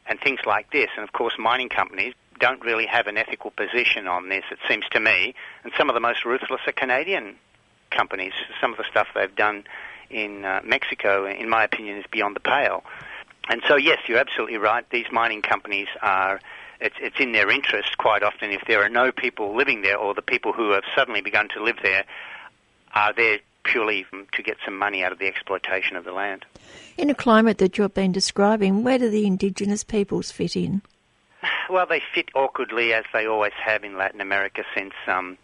[SPEAKER 9] and things like this. And of course, mining companies don't really have an ethical position on this, it seems to me. And some of the most ruthless are Canadian companies. Some of the stuff they've done in uh, Mexico, in my opinion, is beyond the pale. And so, yes, you're absolutely right. These mining companies are. It's, it's in their interest quite often if there are no people living there or the people who have suddenly begun to live there are there purely to get some money out of the exploitation of the land.
[SPEAKER 2] In a climate that you've been describing, where do the indigenous peoples fit in?
[SPEAKER 9] Well, they fit awkwardly as they always have in Latin America since um,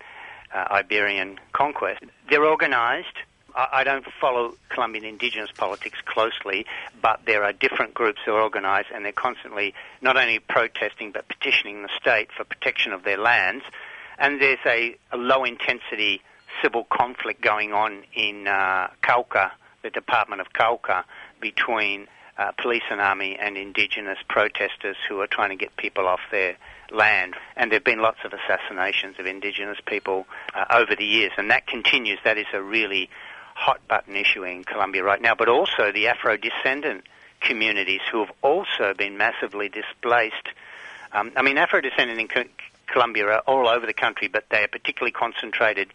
[SPEAKER 9] uh, Iberian conquest. They're organised. I, I don't follow Colombian indigenous politics closely, but there are different groups who are organised and they're constantly not only protesting but petitioning the state for protection of their lands. And there's a, a low intensity civil conflict going on in uh, Cauca, the Department of Cauca, between uh, police and army and indigenous protesters who are trying to get people off their land. And there have been lots of assassinations of indigenous people uh, over the years, and that continues. That is a really hot button issue in Colombia right now, but also the Afro descendant communities who have also been massively displaced. Um, I mean, Afro descendant in Co- Colombia are all over the country, but they are particularly concentrated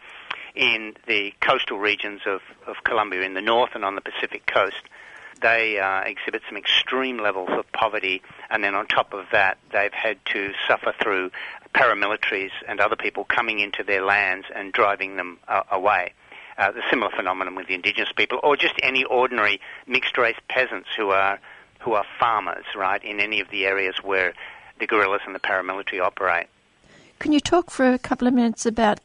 [SPEAKER 9] in the coastal regions of, of Colombia, in the north and on the Pacific coast they uh, exhibit some extreme levels of poverty, and then on top of that, they've had to suffer through paramilitaries and other people coming into their lands and driving them uh, away. Uh, the similar phenomenon with the indigenous people, or just any ordinary mixed race peasants who are who are farmers, right, in any of the areas where the guerrillas and the paramilitary operate.
[SPEAKER 2] Can you talk for a couple of minutes about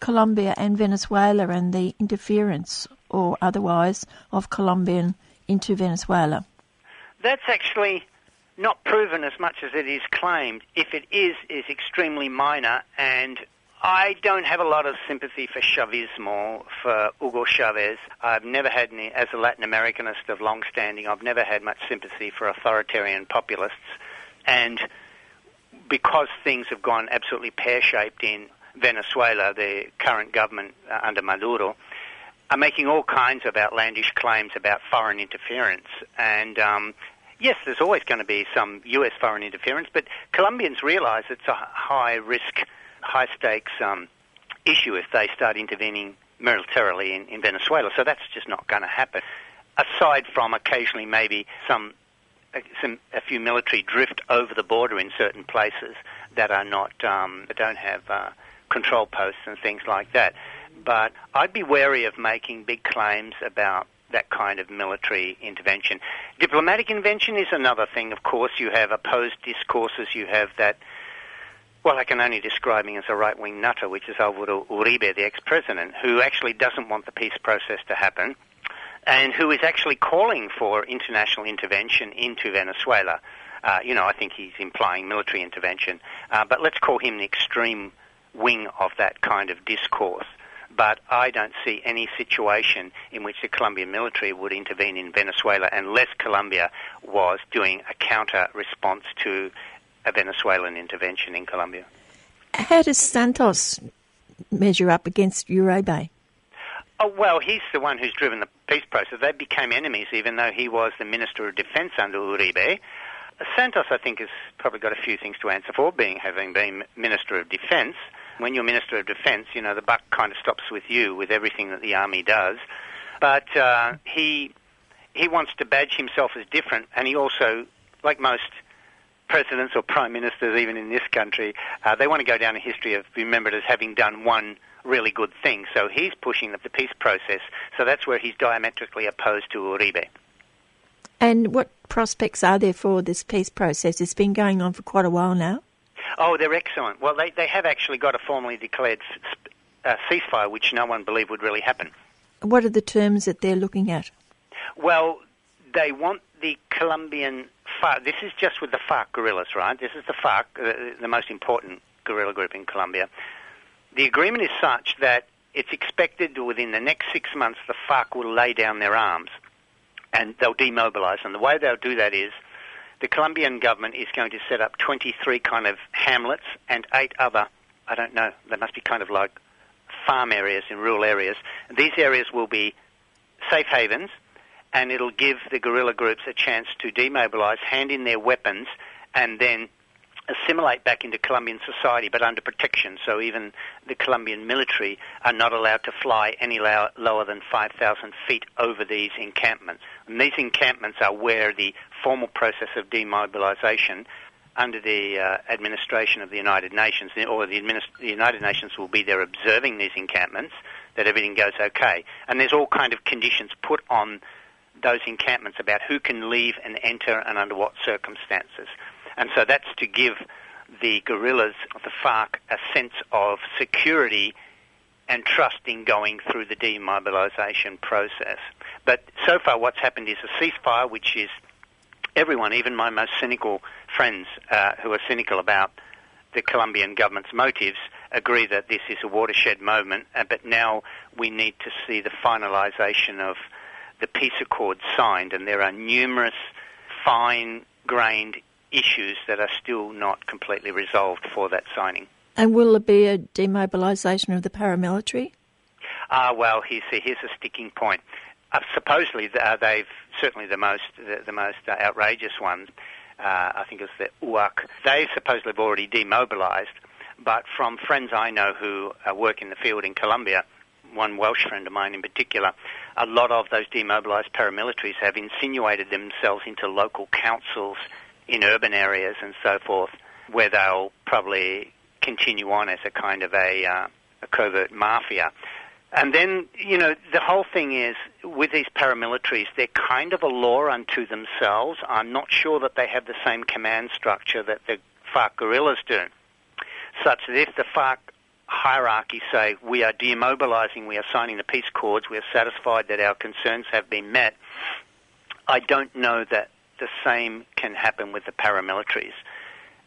[SPEAKER 2] Colombia and Venezuela and the interference or otherwise of Colombian into Venezuela?
[SPEAKER 9] That's actually not proven as much as it is claimed. If it is, is extremely minor, and I don't have a lot of sympathy for Chavismo, for Hugo Chavez. I've never had any, as a Latin Americanist of long standing, I've never had much sympathy for authoritarian populists. And because things have gone absolutely pear shaped in Venezuela, the current government uh, under Maduro, are making all kinds of outlandish claims about foreign interference. And um, yes, there's always going to be some U.S. foreign interference, but Colombians realise it's a high risk, high stakes um, issue if they start intervening militarily in, in Venezuela. So that's just not going to happen. Aside from occasionally maybe some, uh, some a few military drift over the border in certain places that are not um, that don't have uh, control posts and things like that but I'd be wary of making big claims about that kind of military intervention. Diplomatic intervention is another thing, of course. You have opposed discourses, you have that, well, I can only describe him as a right wing nutter, which is Alvaro Uribe, the ex president, who actually doesn't want the peace process to happen and who is actually calling for international intervention into Venezuela. Uh, you know, I think he's implying military intervention, uh, but let's call him the extreme wing of that kind of discourse but I don't see any situation in which the Colombian military would intervene in Venezuela unless Colombia was doing a counter response to a Venezuelan intervention in Colombia.
[SPEAKER 2] How does Santos measure up against Uribe?
[SPEAKER 9] Oh, well, he's the one who's driven the peace process. They became enemies even though he was the Minister of Defense under Uribe. Santos, I think, has probably got a few things to answer for, being having been Minister of Defense when you're Minister of Defence, you know, the buck kind of stops with you with everything that the army does. But uh, he he wants to badge himself as different, and he also, like most presidents or prime ministers, even in this country, uh, they want to go down in history of remembered as having done one really good thing. So he's pushing the peace process. So that's where he's diametrically opposed to Uribe.
[SPEAKER 2] And what prospects are there for this peace process? It's been going on for quite a while now.
[SPEAKER 9] Oh, they're excellent. Well, they, they have actually got a formally declared uh, ceasefire, which no one believed would really happen.
[SPEAKER 2] What are the terms that they're looking at?
[SPEAKER 9] Well, they want the Colombian FARC. This is just with the FARC guerrillas, right? This is the FARC, uh, the most important guerrilla group in Colombia. The agreement is such that it's expected within the next six months the FARC will lay down their arms and they'll demobilize. And the way they'll do that is the Colombian government is going to set up 23 kind of hamlets and eight other, I don't know, they must be kind of like farm areas in rural areas. These areas will be safe havens and it'll give the guerrilla groups a chance to demobilize, hand in their weapons, and then assimilate back into Colombian society, but under protection. So even the Colombian military are not allowed to fly any low, lower than 5,000 feet over these encampments. And these encampments are where the formal process of demobilization under the uh, administration of the United Nations, or the, administ- the United Nations will be there observing these encampments, that everything goes okay. And there's all kind of conditions put on those encampments about who can leave and enter and under what circumstances. And so that's to give the guerrillas, the FARC, a sense of security and trust in going through the demobilization process. But so far, what's happened is a ceasefire, which is everyone, even my most cynical friends uh, who are cynical about the Colombian government's motives, agree that this is a watershed moment. Uh, but now we need to see the finalisation of the peace accord signed, and there are numerous fine-grained issues that are still not completely resolved for that signing.
[SPEAKER 2] And will there be a demobilisation of the paramilitary?
[SPEAKER 9] Ah, uh, well, here's a, here's a sticking point. Uh, supposedly, uh, they've certainly the most the, the most uh, outrageous ones. Uh, I think it's the UAC. They supposedly have already demobilised, but from friends I know who uh, work in the field in Colombia, one Welsh friend of mine in particular, a lot of those demobilised paramilitaries have insinuated themselves into local councils in urban areas and so forth, where they'll probably continue on as a kind of a, uh, a covert mafia. And then, you know, the whole thing is with these paramilitaries, they're kind of a law unto themselves. I'm not sure that they have the same command structure that the FARC guerrillas do. Such that if the FARC hierarchy say, we are demobilizing, we are signing the peace accords, we are satisfied that our concerns have been met, I don't know that the same can happen with the paramilitaries.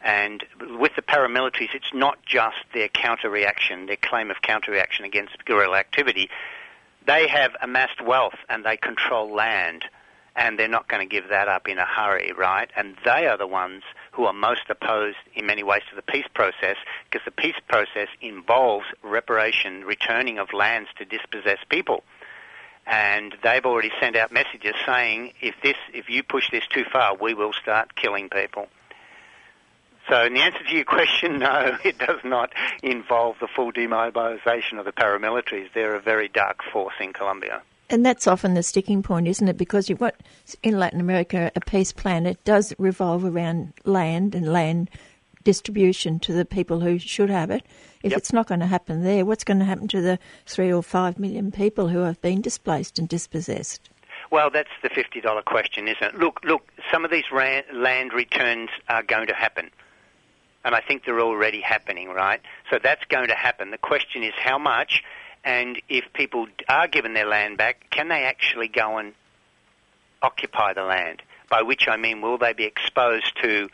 [SPEAKER 9] And with the paramilitaries, it's not just their counter reaction, their claim of counter reaction against guerrilla activity. They have amassed wealth and they control land, and they're not going to give that up in a hurry, right? And they are the ones who are most opposed in many ways to the peace process because the peace process involves reparation, returning of lands to dispossessed people and they've already sent out messages saying if this if you push this too far we will start killing people so in the answer to your question no it does not involve the full demobilization of the paramilitaries they're a very dark force in Colombia
[SPEAKER 2] and that's often the sticking point, isn't it? Because you've got in Latin America a peace plan. It does revolve around land and land distribution to the people who should have it. If yep. it's not going to happen there, what's going to happen to the three or five million people who have been displaced and dispossessed?
[SPEAKER 9] Well, that's the fifty-dollar question, isn't it? Look, look. Some of these land returns are going to happen, and I think they're already happening, right? So that's going to happen. The question is how much, and if people are given their land back, can they actually go and occupy the land? By which I mean, will they be exposed to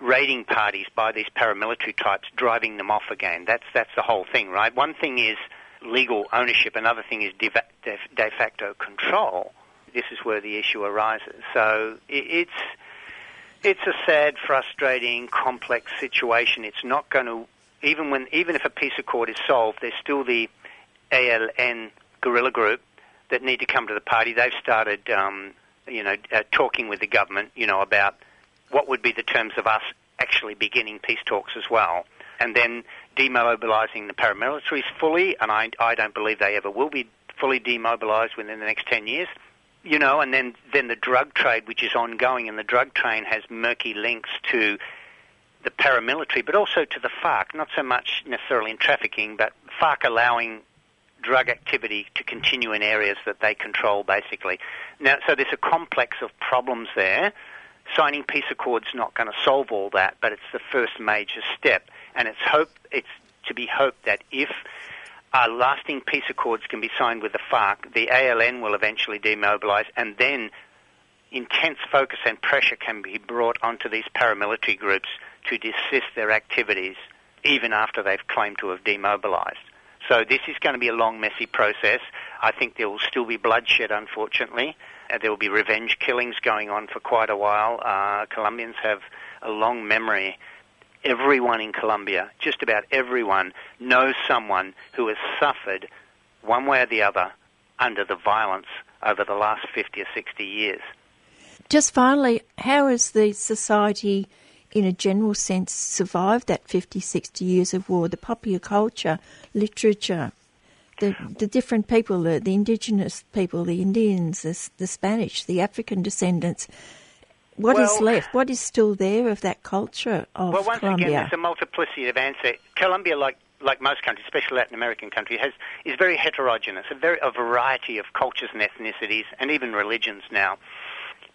[SPEAKER 9] raiding parties by these paramilitary types driving them off again. That's that's the whole thing, right? One thing is legal ownership, another thing is de, de, de facto control. This is where the issue arises. So it, it's it's a sad, frustrating, complex situation. It's not going to even when even if a peace accord is solved, there's still the ELN guerrilla group that need to come to the party. They've started, um, you know, uh, talking with the government, you know, about what would be the terms of us actually beginning peace talks as well, and then demobilising the paramilitaries fully, and I, I don't believe they ever will be fully demobilised within the next 10 years. You know, and then, then the drug trade, which is ongoing, and the drug trade has murky links to the paramilitary, but also to the FARC, not so much necessarily in trafficking, but FARC allowing drug activity to continue in areas that they control, basically. Now, so there's a complex of problems there signing peace accords not going to solve all that, but it's the first major step. And it's hope it's to be hoped that if uh, lasting peace accords can be signed with the FARC, the ELN will eventually demobilize, and then intense focus and pressure can be brought onto these paramilitary groups to desist their activities even after they've claimed to have demobilized. So this is going to be a long, messy process. I think there will still be bloodshed, unfortunately. Uh, there will be revenge killings going on for quite a while. Uh, Colombians have a long memory. Everyone in Colombia, just about everyone, knows someone who has suffered one way or the other under the violence over the last 50 or 60 years.
[SPEAKER 2] Just finally, how has the society in a general sense, survived that 50, 60 years of war. The popular culture, literature, the, the different people, the, the indigenous people, the Indians, the, the Spanish, the African descendants. What is
[SPEAKER 9] Well-
[SPEAKER 2] left? What is still there of that culture of
[SPEAKER 9] well, once
[SPEAKER 2] Colombia?
[SPEAKER 9] again, there's a multiplicity of answer. Colombia, like like most countries, especially Latin American countries, has is very heterogeneous, a very a variety of cultures and ethnicities, and even religions now.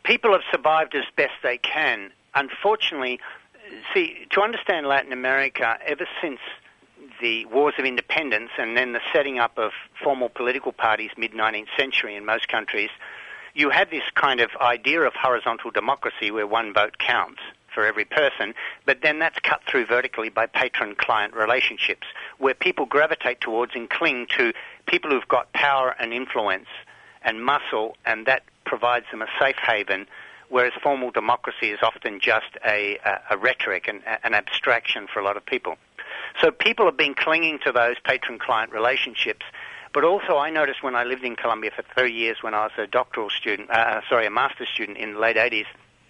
[SPEAKER 9] People have survived as best they can. Unfortunately, see, to understand Latin America, ever since the wars of independence and then the setting up of formal political parties mid 19th century in most countries, you had this kind of idea of horizontal democracy where one vote counts for every person, but then that's cut through vertically by patron client relationships where people gravitate towards and cling to people who've got power and influence and muscle, and that provides them a safe haven. Whereas formal democracy is often just a, a, a rhetoric and a- an abstraction for a lot of people. So people have been clinging to those patron-client relationships. But also, I noticed when I lived in Colombia for three years, when I was a doctoral student, uh, sorry, a master's student in the late 80s,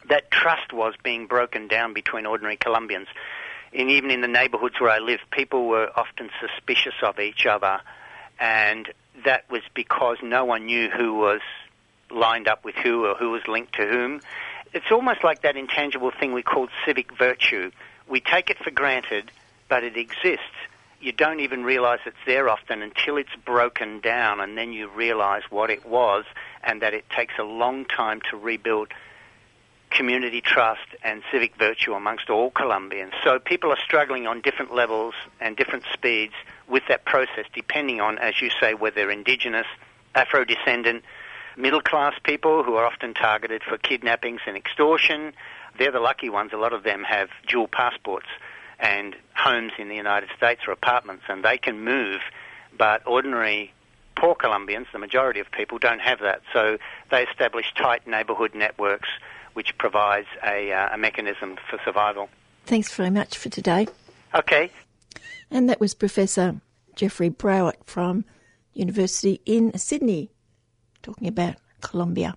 [SPEAKER 9] that trust was being broken down between ordinary Colombians. And even in the neighborhoods where I lived, people were often suspicious of each other, and that was because no one knew who was lined up with who or who was linked to whom. It's almost like that intangible thing we call civic virtue. We take it for granted, but it exists. You don't even realize it's there often until it's broken down, and then you realize what it was, and that it takes a long time to rebuild community trust and civic virtue amongst all Colombians. So people are struggling on different levels and different speeds with that process, depending on, as you say, whether they're indigenous, Afro descendant, middle class people who are often targeted for kidnappings and extortion. They're the lucky ones. A lot of them have dual passports and homes in the United States or apartments, and they can move. But ordinary poor Colombians, the majority of people, don't have that. So they establish tight neighborhood networks, which provides a, uh, a mechanism for survival.
[SPEAKER 2] Thanks very much for today.
[SPEAKER 9] Okay.
[SPEAKER 2] And that was Professor Jeffrey Browitt from University in Sydney talking about Colombia.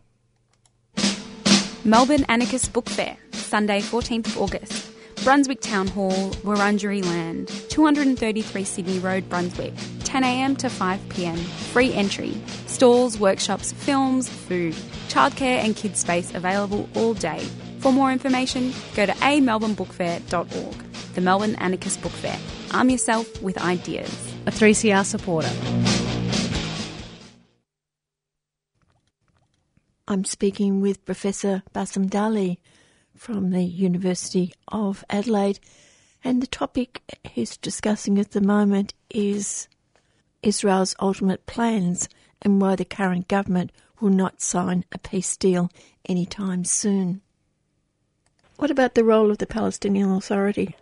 [SPEAKER 10] Melbourne Anarchist Book Fair, Sunday, 14th of August. Brunswick Town Hall, Wurundjeri Land, 233 Sydney Road, Brunswick, 10am to 5pm. Free entry. Stalls, workshops, films, food. Childcare and kids space available all day. For more information, go to amelbournebookfair.org. The Melbourne Anarchist Book Fair. Arm yourself with ideas.
[SPEAKER 1] A 3CR supporter.
[SPEAKER 2] I'm speaking with Professor Bassam Dahy from the University of Adelaide, and the topic he's discussing at the moment is Israel's ultimate plans and why the current government will not sign a peace deal anytime soon. What about the role of the Palestinian Authority?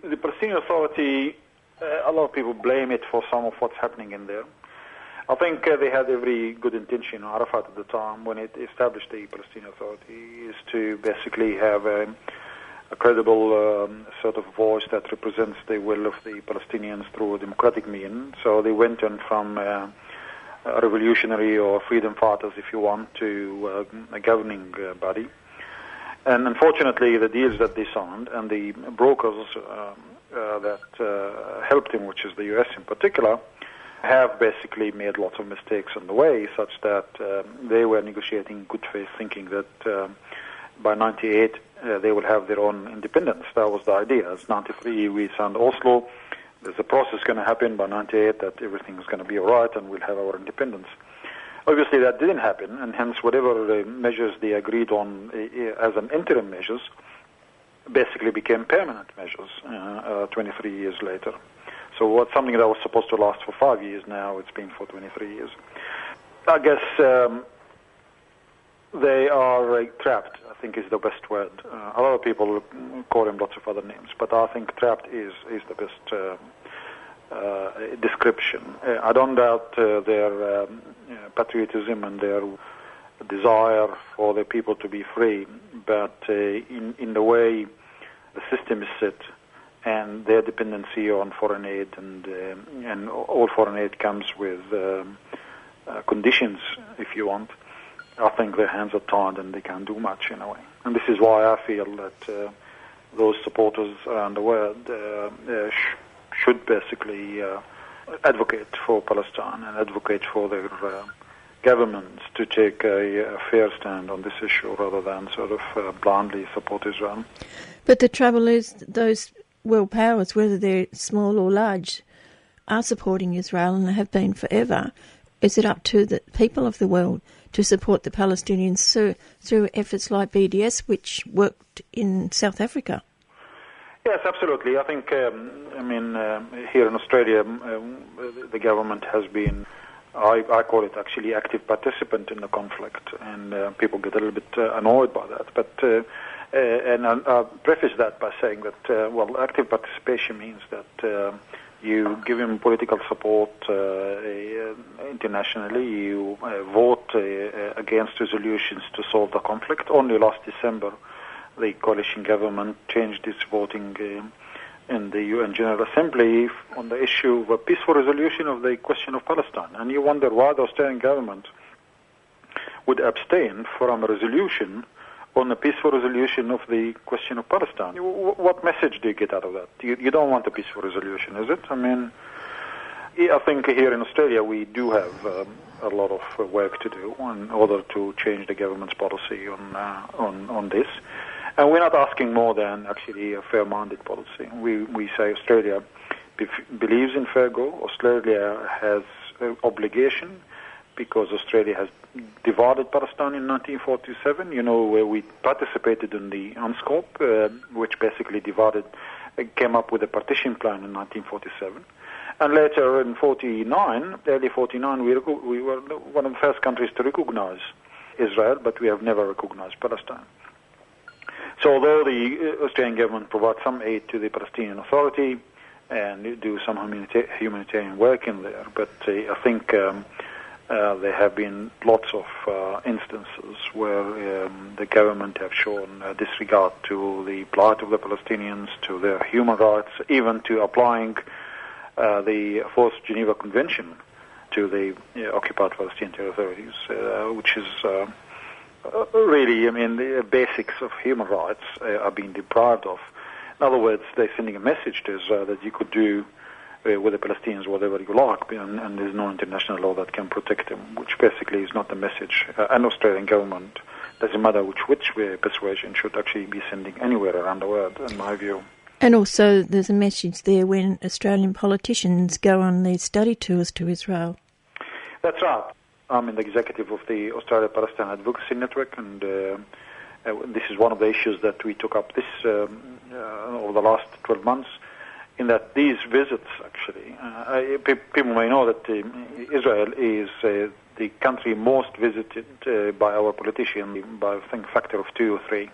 [SPEAKER 11] The Palestinian Authority, uh, a lot of people blame it for some of what's happening in there. I think uh, they had every good intention, Arafat at the time, when it established the Palestinian Authority, is to basically have a, a credible um, sort of voice that represents the will of the Palestinians through a democratic means. So they went on from uh, revolutionary or freedom fighters, if you want, to uh, a governing uh, body. And unfortunately, the deals that they signed and the brokers um, uh, that uh, helped him, which is the U.S. in particular, have basically made lots of mistakes on the way, such that um, they were negotiating in good faith, thinking that um, by 98 uh, they will have their own independence. That was the idea. As 93 we signed Oslo. There's a process going to happen by 98 that everything is going to be all right and we'll have our independence. Obviously, that didn't happen, and hence whatever uh, measures they agreed on uh, as an interim measures basically became permanent measures uh, uh, 23 years later. So what's something that was supposed to last for five years now, it's been for 23 years. I guess um, they are uh, trapped, I think is the best word. Uh, a lot of people call them lots of other names, but I think trapped is, is the best uh, uh, description. Uh, I don't doubt uh, their um, patriotism and their desire for the people to be free, but in, in the way the system is set, and their dependency on foreign aid, and uh, and all foreign aid comes with um, uh, conditions, if you want. I think their hands are tied and they can't do much in a way. And this is why I feel that uh, those supporters around the world uh, uh, sh- should basically uh, advocate for Palestine and advocate for their governments to take a, a, fair stand on this issue rather than sort of blindly support Israel.
[SPEAKER 2] But the trouble is, those world powers, whether they're small or large, are supporting Israel and have been forever. Is it up to the people of the world to support the Palestinians through, through efforts like BDS, which worked in South Africa?
[SPEAKER 11] Yes, absolutely. I think, um, I mean, uh, here in Australia, um, the government has been, I, I, call it actually active participant in the conflict, and uh, people get a little bit uh, annoyed by that. But uh, uh, and I'll preface that by saying that, uh, well, active participation means that you give him political support internationally, you vote against resolutions to solve the conflict. Only last December, the coalition government changed its voting uh, in the UN General Assembly on the issue of a peaceful resolution of the question of Palestine. And you wonder why the Australian government would abstain from a resolution on a peaceful resolution of the question of Palestine. What message do you get out of that? You, don't want a peaceful resolution, is it? I mean, I think here in Australia we do have um, a lot of work to do in order to change the government's policy on uh, on on this. And we're not asking more than actually a fair-minded policy. We, we say Australia believes in fair go. Australia has an obligation because Australia has divided Palestine in 1947. You know, where we participated in the UNSCOP, uh, which basically divided, uh, came up with a partition plan in 1947. And later in 49, early 49, we, we were one of the first countries to recognize Israel, but we have never recognized Palestine. So although the uh, Australian government provides some aid to the Palestinian Authority and do some humanitarian work in there, but uh, I think um, uh, there have been lots of uh, instances where um, the government have shown uh, disregard to the plight of the Palestinians, to their human rights, even to applying uh, the Fourth Geneva Convention to the occupied Palestinian territories, which is uh, really, I mean, the basics of human rights uh, are being deprived of. In other words, they're sending a message to Israel that you could do uh, with the Palestinians whatever you like, and, and, there's no international law that can protect them, which basically is not the message uh, an Australian government, doesn't matter which, which way persuasion, should actually be sending anywhere around the world, in my view.
[SPEAKER 2] And also, there's a message there when Australian politicians go on these study tours to Israel.
[SPEAKER 11] That's right. I'm in the executive of the Australia Palestine Advocacy Network, and uh, uh, this is one of the issues that we took up this um, uh, over the last 12 months. In that these visits, actually, uh, people may know that um, Israel is uh, the country most visited uh, by our politicians by I think factor of two or three.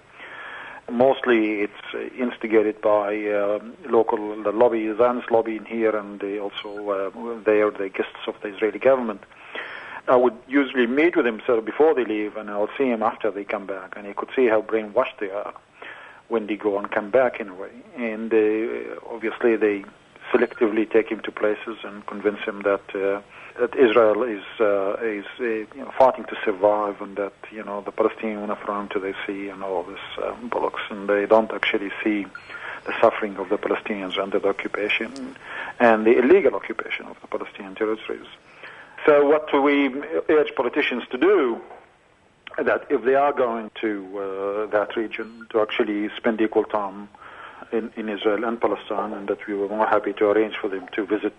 [SPEAKER 11] Mostly, it's instigated by local the lobby, Zionist lobby in here, and also they are the guests of the Israeli government. I would usually meet with him sort of before they leave, and I'll see him after they come back, and he could see how brainwashed they are when they go and come back in a way. And uh, obviously, they selectively take him to places and convince him that uh, that Israel is uh, is uh, you know, fighting to survive, and that you know the Palestinians want to throw him to the sea and all this uh, bollocks, and they don't actually see the suffering of the Palestinians under the occupation and the illegal occupation of the Palestinian territories. So what do we urge politicians to do? That if they are going to uh, that region, to actually spend equal time in, in Israel and Palestine, and that we were more happy to arrange for them to visit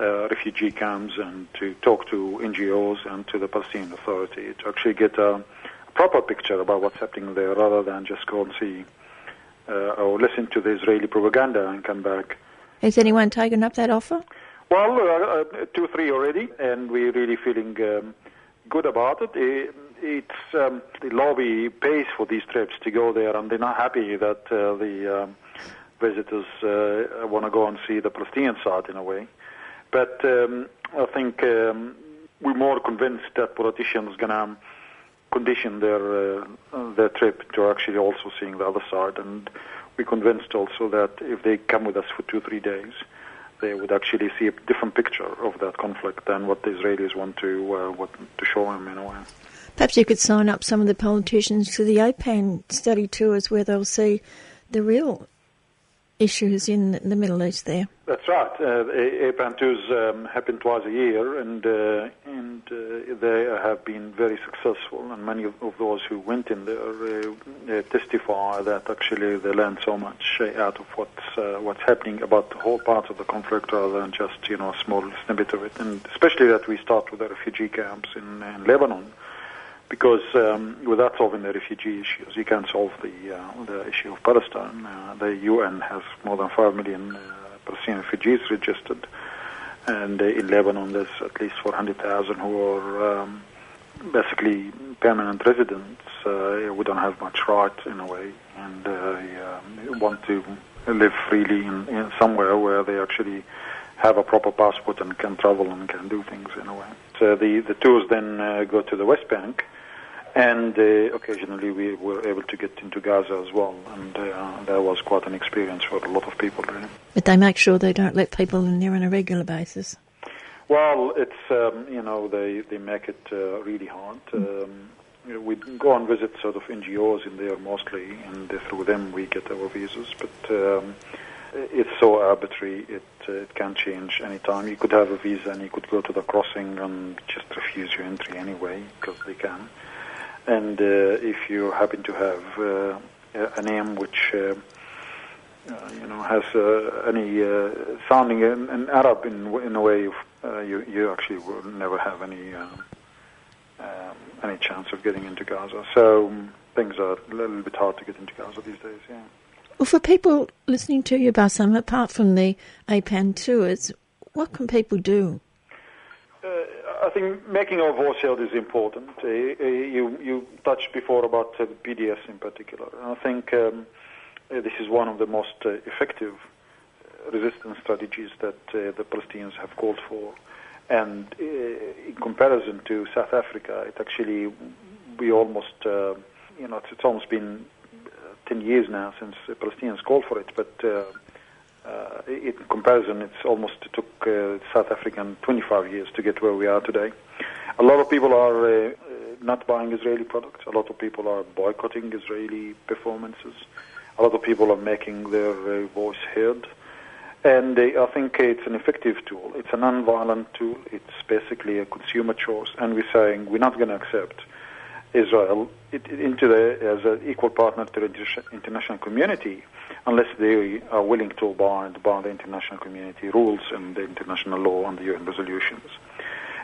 [SPEAKER 11] uh, refugee camps and to talk to NGOs and to the Palestinian Authority to actually get a proper picture about what's happening there rather than just go and see uh, or listen to the Israeli propaganda and come back.
[SPEAKER 2] Has anyone taken up that offer?
[SPEAKER 11] Well, uh, uh, two, three already, and we're really feeling um, good about it. It it's um, the lobby pays for these trips to go there, and they're not happy that uh, the um, visitors uh, want to go and see the Palestinian side in a way. But um, I think um, we're more convinced that politicians going to condition their uh, their trip to actually also seeing the other side, and we're convinced also that if they come with us for two, three days they would actually see a different picture of that conflict than what the Israelis want to uh, what, to show them in a way.
[SPEAKER 2] Perhaps you could sign up some of the politicians to the APAN study tours where they'll see the real issues in the Middle East there.
[SPEAKER 11] That's right. Uh, APAN tours um, happen twice a year, and uh, and uh, they have been very successful. And many of, of those who went in there uh, testify that actually they learned so much uh, out of what's uh, what's happening about the whole part of the conflict, rather than just you know a small snippet of it. And especially that we start with the refugee camps in, in Lebanon because um, without solving the refugee issues, you can't solve the uh, the issue of Palestine. Uh, the UN has more than five million uh, Palestinian refugees registered, and uh, in Lebanon there's at least 400,000 who are um, basically permanent residents. Uh, we don't have much right in a way, and uh, want to live freely in, in somewhere where they actually have a proper passport and can travel and can do things in a way. So the the tours then go to the West Bank and uh, occasionally we were able to get into Gaza as well, and uh, that was quite an experience for a lot of people, really.
[SPEAKER 2] But they make sure they don't let people in there on a regular basis.
[SPEAKER 11] Well, it's um, you know they they make it uh, really hard. Mm. Um, we go and visit sort of NGOs in there mostly, and through them we get our visas. But um, it's so arbitrary; it uh, it can change any time. You could have a visa and you could go to the crossing and just refuse your entry anyway because they can. And uh, if you happen to have uh, a name which uh, you know has any sounding in, in, Arab in, in a way, you you actually will never have any um, any chance of getting into Gaza. So um, things are a little bit hard to get into Gaza these days. Yeah.
[SPEAKER 2] Well, for people listening to you, Bassam, apart from the APAN tours, what can people do?
[SPEAKER 11] I think making our voice heard is important. Uh, uh, you, you touched before about uh, BDS in particular. I think um, this is one of the most effective resistance strategies that the Palestinians have called for. And in comparison to South Africa, it actually, we almost, you know, it's, it's, almost been 10 years now since the Palestinians called for it, but uh, in comparison, it's almost took uh, South African 25 years to get where we are today. A lot of people are uh, not buying Israeli products. A lot of people are boycotting Israeli performances. A lot of people are making their uh, voice heard. And uh, I think it's an effective tool. It's a non-violent tool. It's basically a consumer choice. And we're saying we're not going to accept Israel into the, as an equal partner to the international community unless they are willing to abide by the international community rules and the international law and the UN resolutions.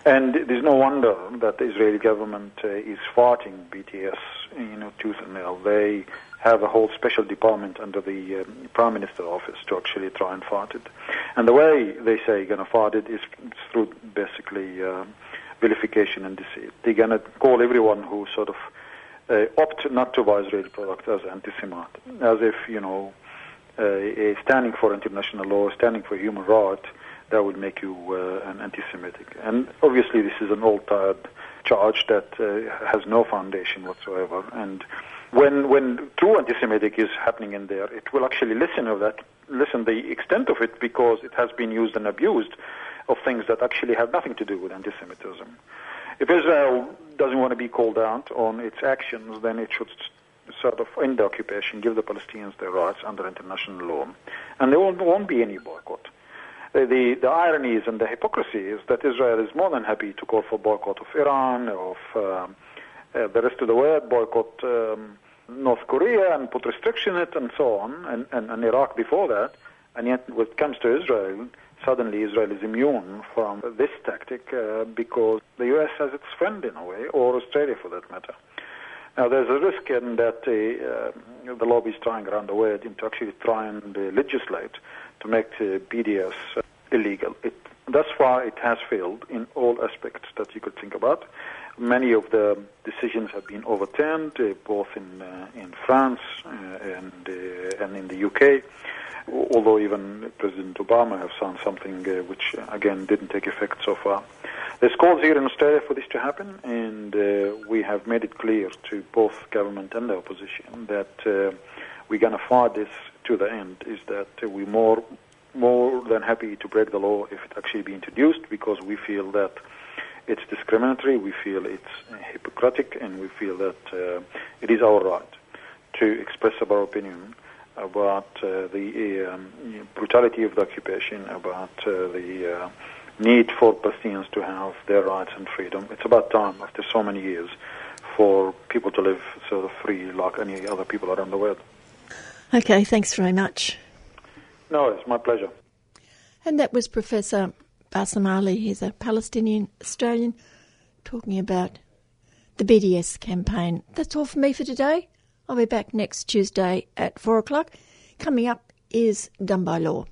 [SPEAKER 11] And there's no wonder that the Israeli government uh, is fighting BDS, you know, tooth and nail. They have a whole special department under the um, Prime Minister office to actually try and fight it. And the way they say going to fight it is through basically uh, vilification and deceit. They're going to call everyone who sort of uh, opt not to buy Israeli products as anti-Semite, as if, you know, uh, standing for international law, standing for human rights, that would make you uh, an anti-Semitic. And obviously, this is an old-tired charge that uh, has no foundation whatsoever. And when when true anti-Semitic is happening in there, it will actually listen of that, listen the extent of it because it has been used and abused of things that actually have nothing to do with anti-Semitism. If Israel doesn't want to be called out on its actions, then it should sort of end the occupation, give the Palestinians their rights under international law, and there won't, won't be any boycott. The, the, irony is and the hypocrisy is that Israel is more than happy to call for boycott of Iran, of um, uh, the rest of the world, boycott um, North Korea and put restrictions on it and so on, and, and, and Iraq before that, and yet when it comes to Israel, suddenly Israel is immune from this tactic uh, because the U.S. has its friend in a way, or Australia for that matter. Now, there's a risk in that uh, the lobby is trying around the world to actually try and legislate to make uh, BDS uh, illegal. It, thus far, it has failed in all aspects that you could think about. Many of the decisions have been overturned, uh, both in in France and and in the UK although even President Obama has signed something uh, which, uh, again, didn't take effect so far. There's calls here in Australia for this to happen, and uh, we have made it clear to both government and the opposition that uh, we're going to fight this to the end, is that we're more, more than happy to break the law if it actually be introduced, because we feel that it's discriminatory, we feel it's hypocritic, and we feel that uh, it is our right to express our opinion about uh, the um, brutality of the occupation, about uh, the uh, need for Palestinians to have their rights and freedom. It's about time, after so many years, for people to live sort of free like any other people around the world.
[SPEAKER 2] Okay, thanks very much.
[SPEAKER 11] No, it's my pleasure.
[SPEAKER 2] And that was Professor Bassam Dahy. He's a Palestinian Australian talking about the BDS campaign. That's all for me for today. I'll be back next Tuesday at 4 o'clock. Coming up is Done by Law.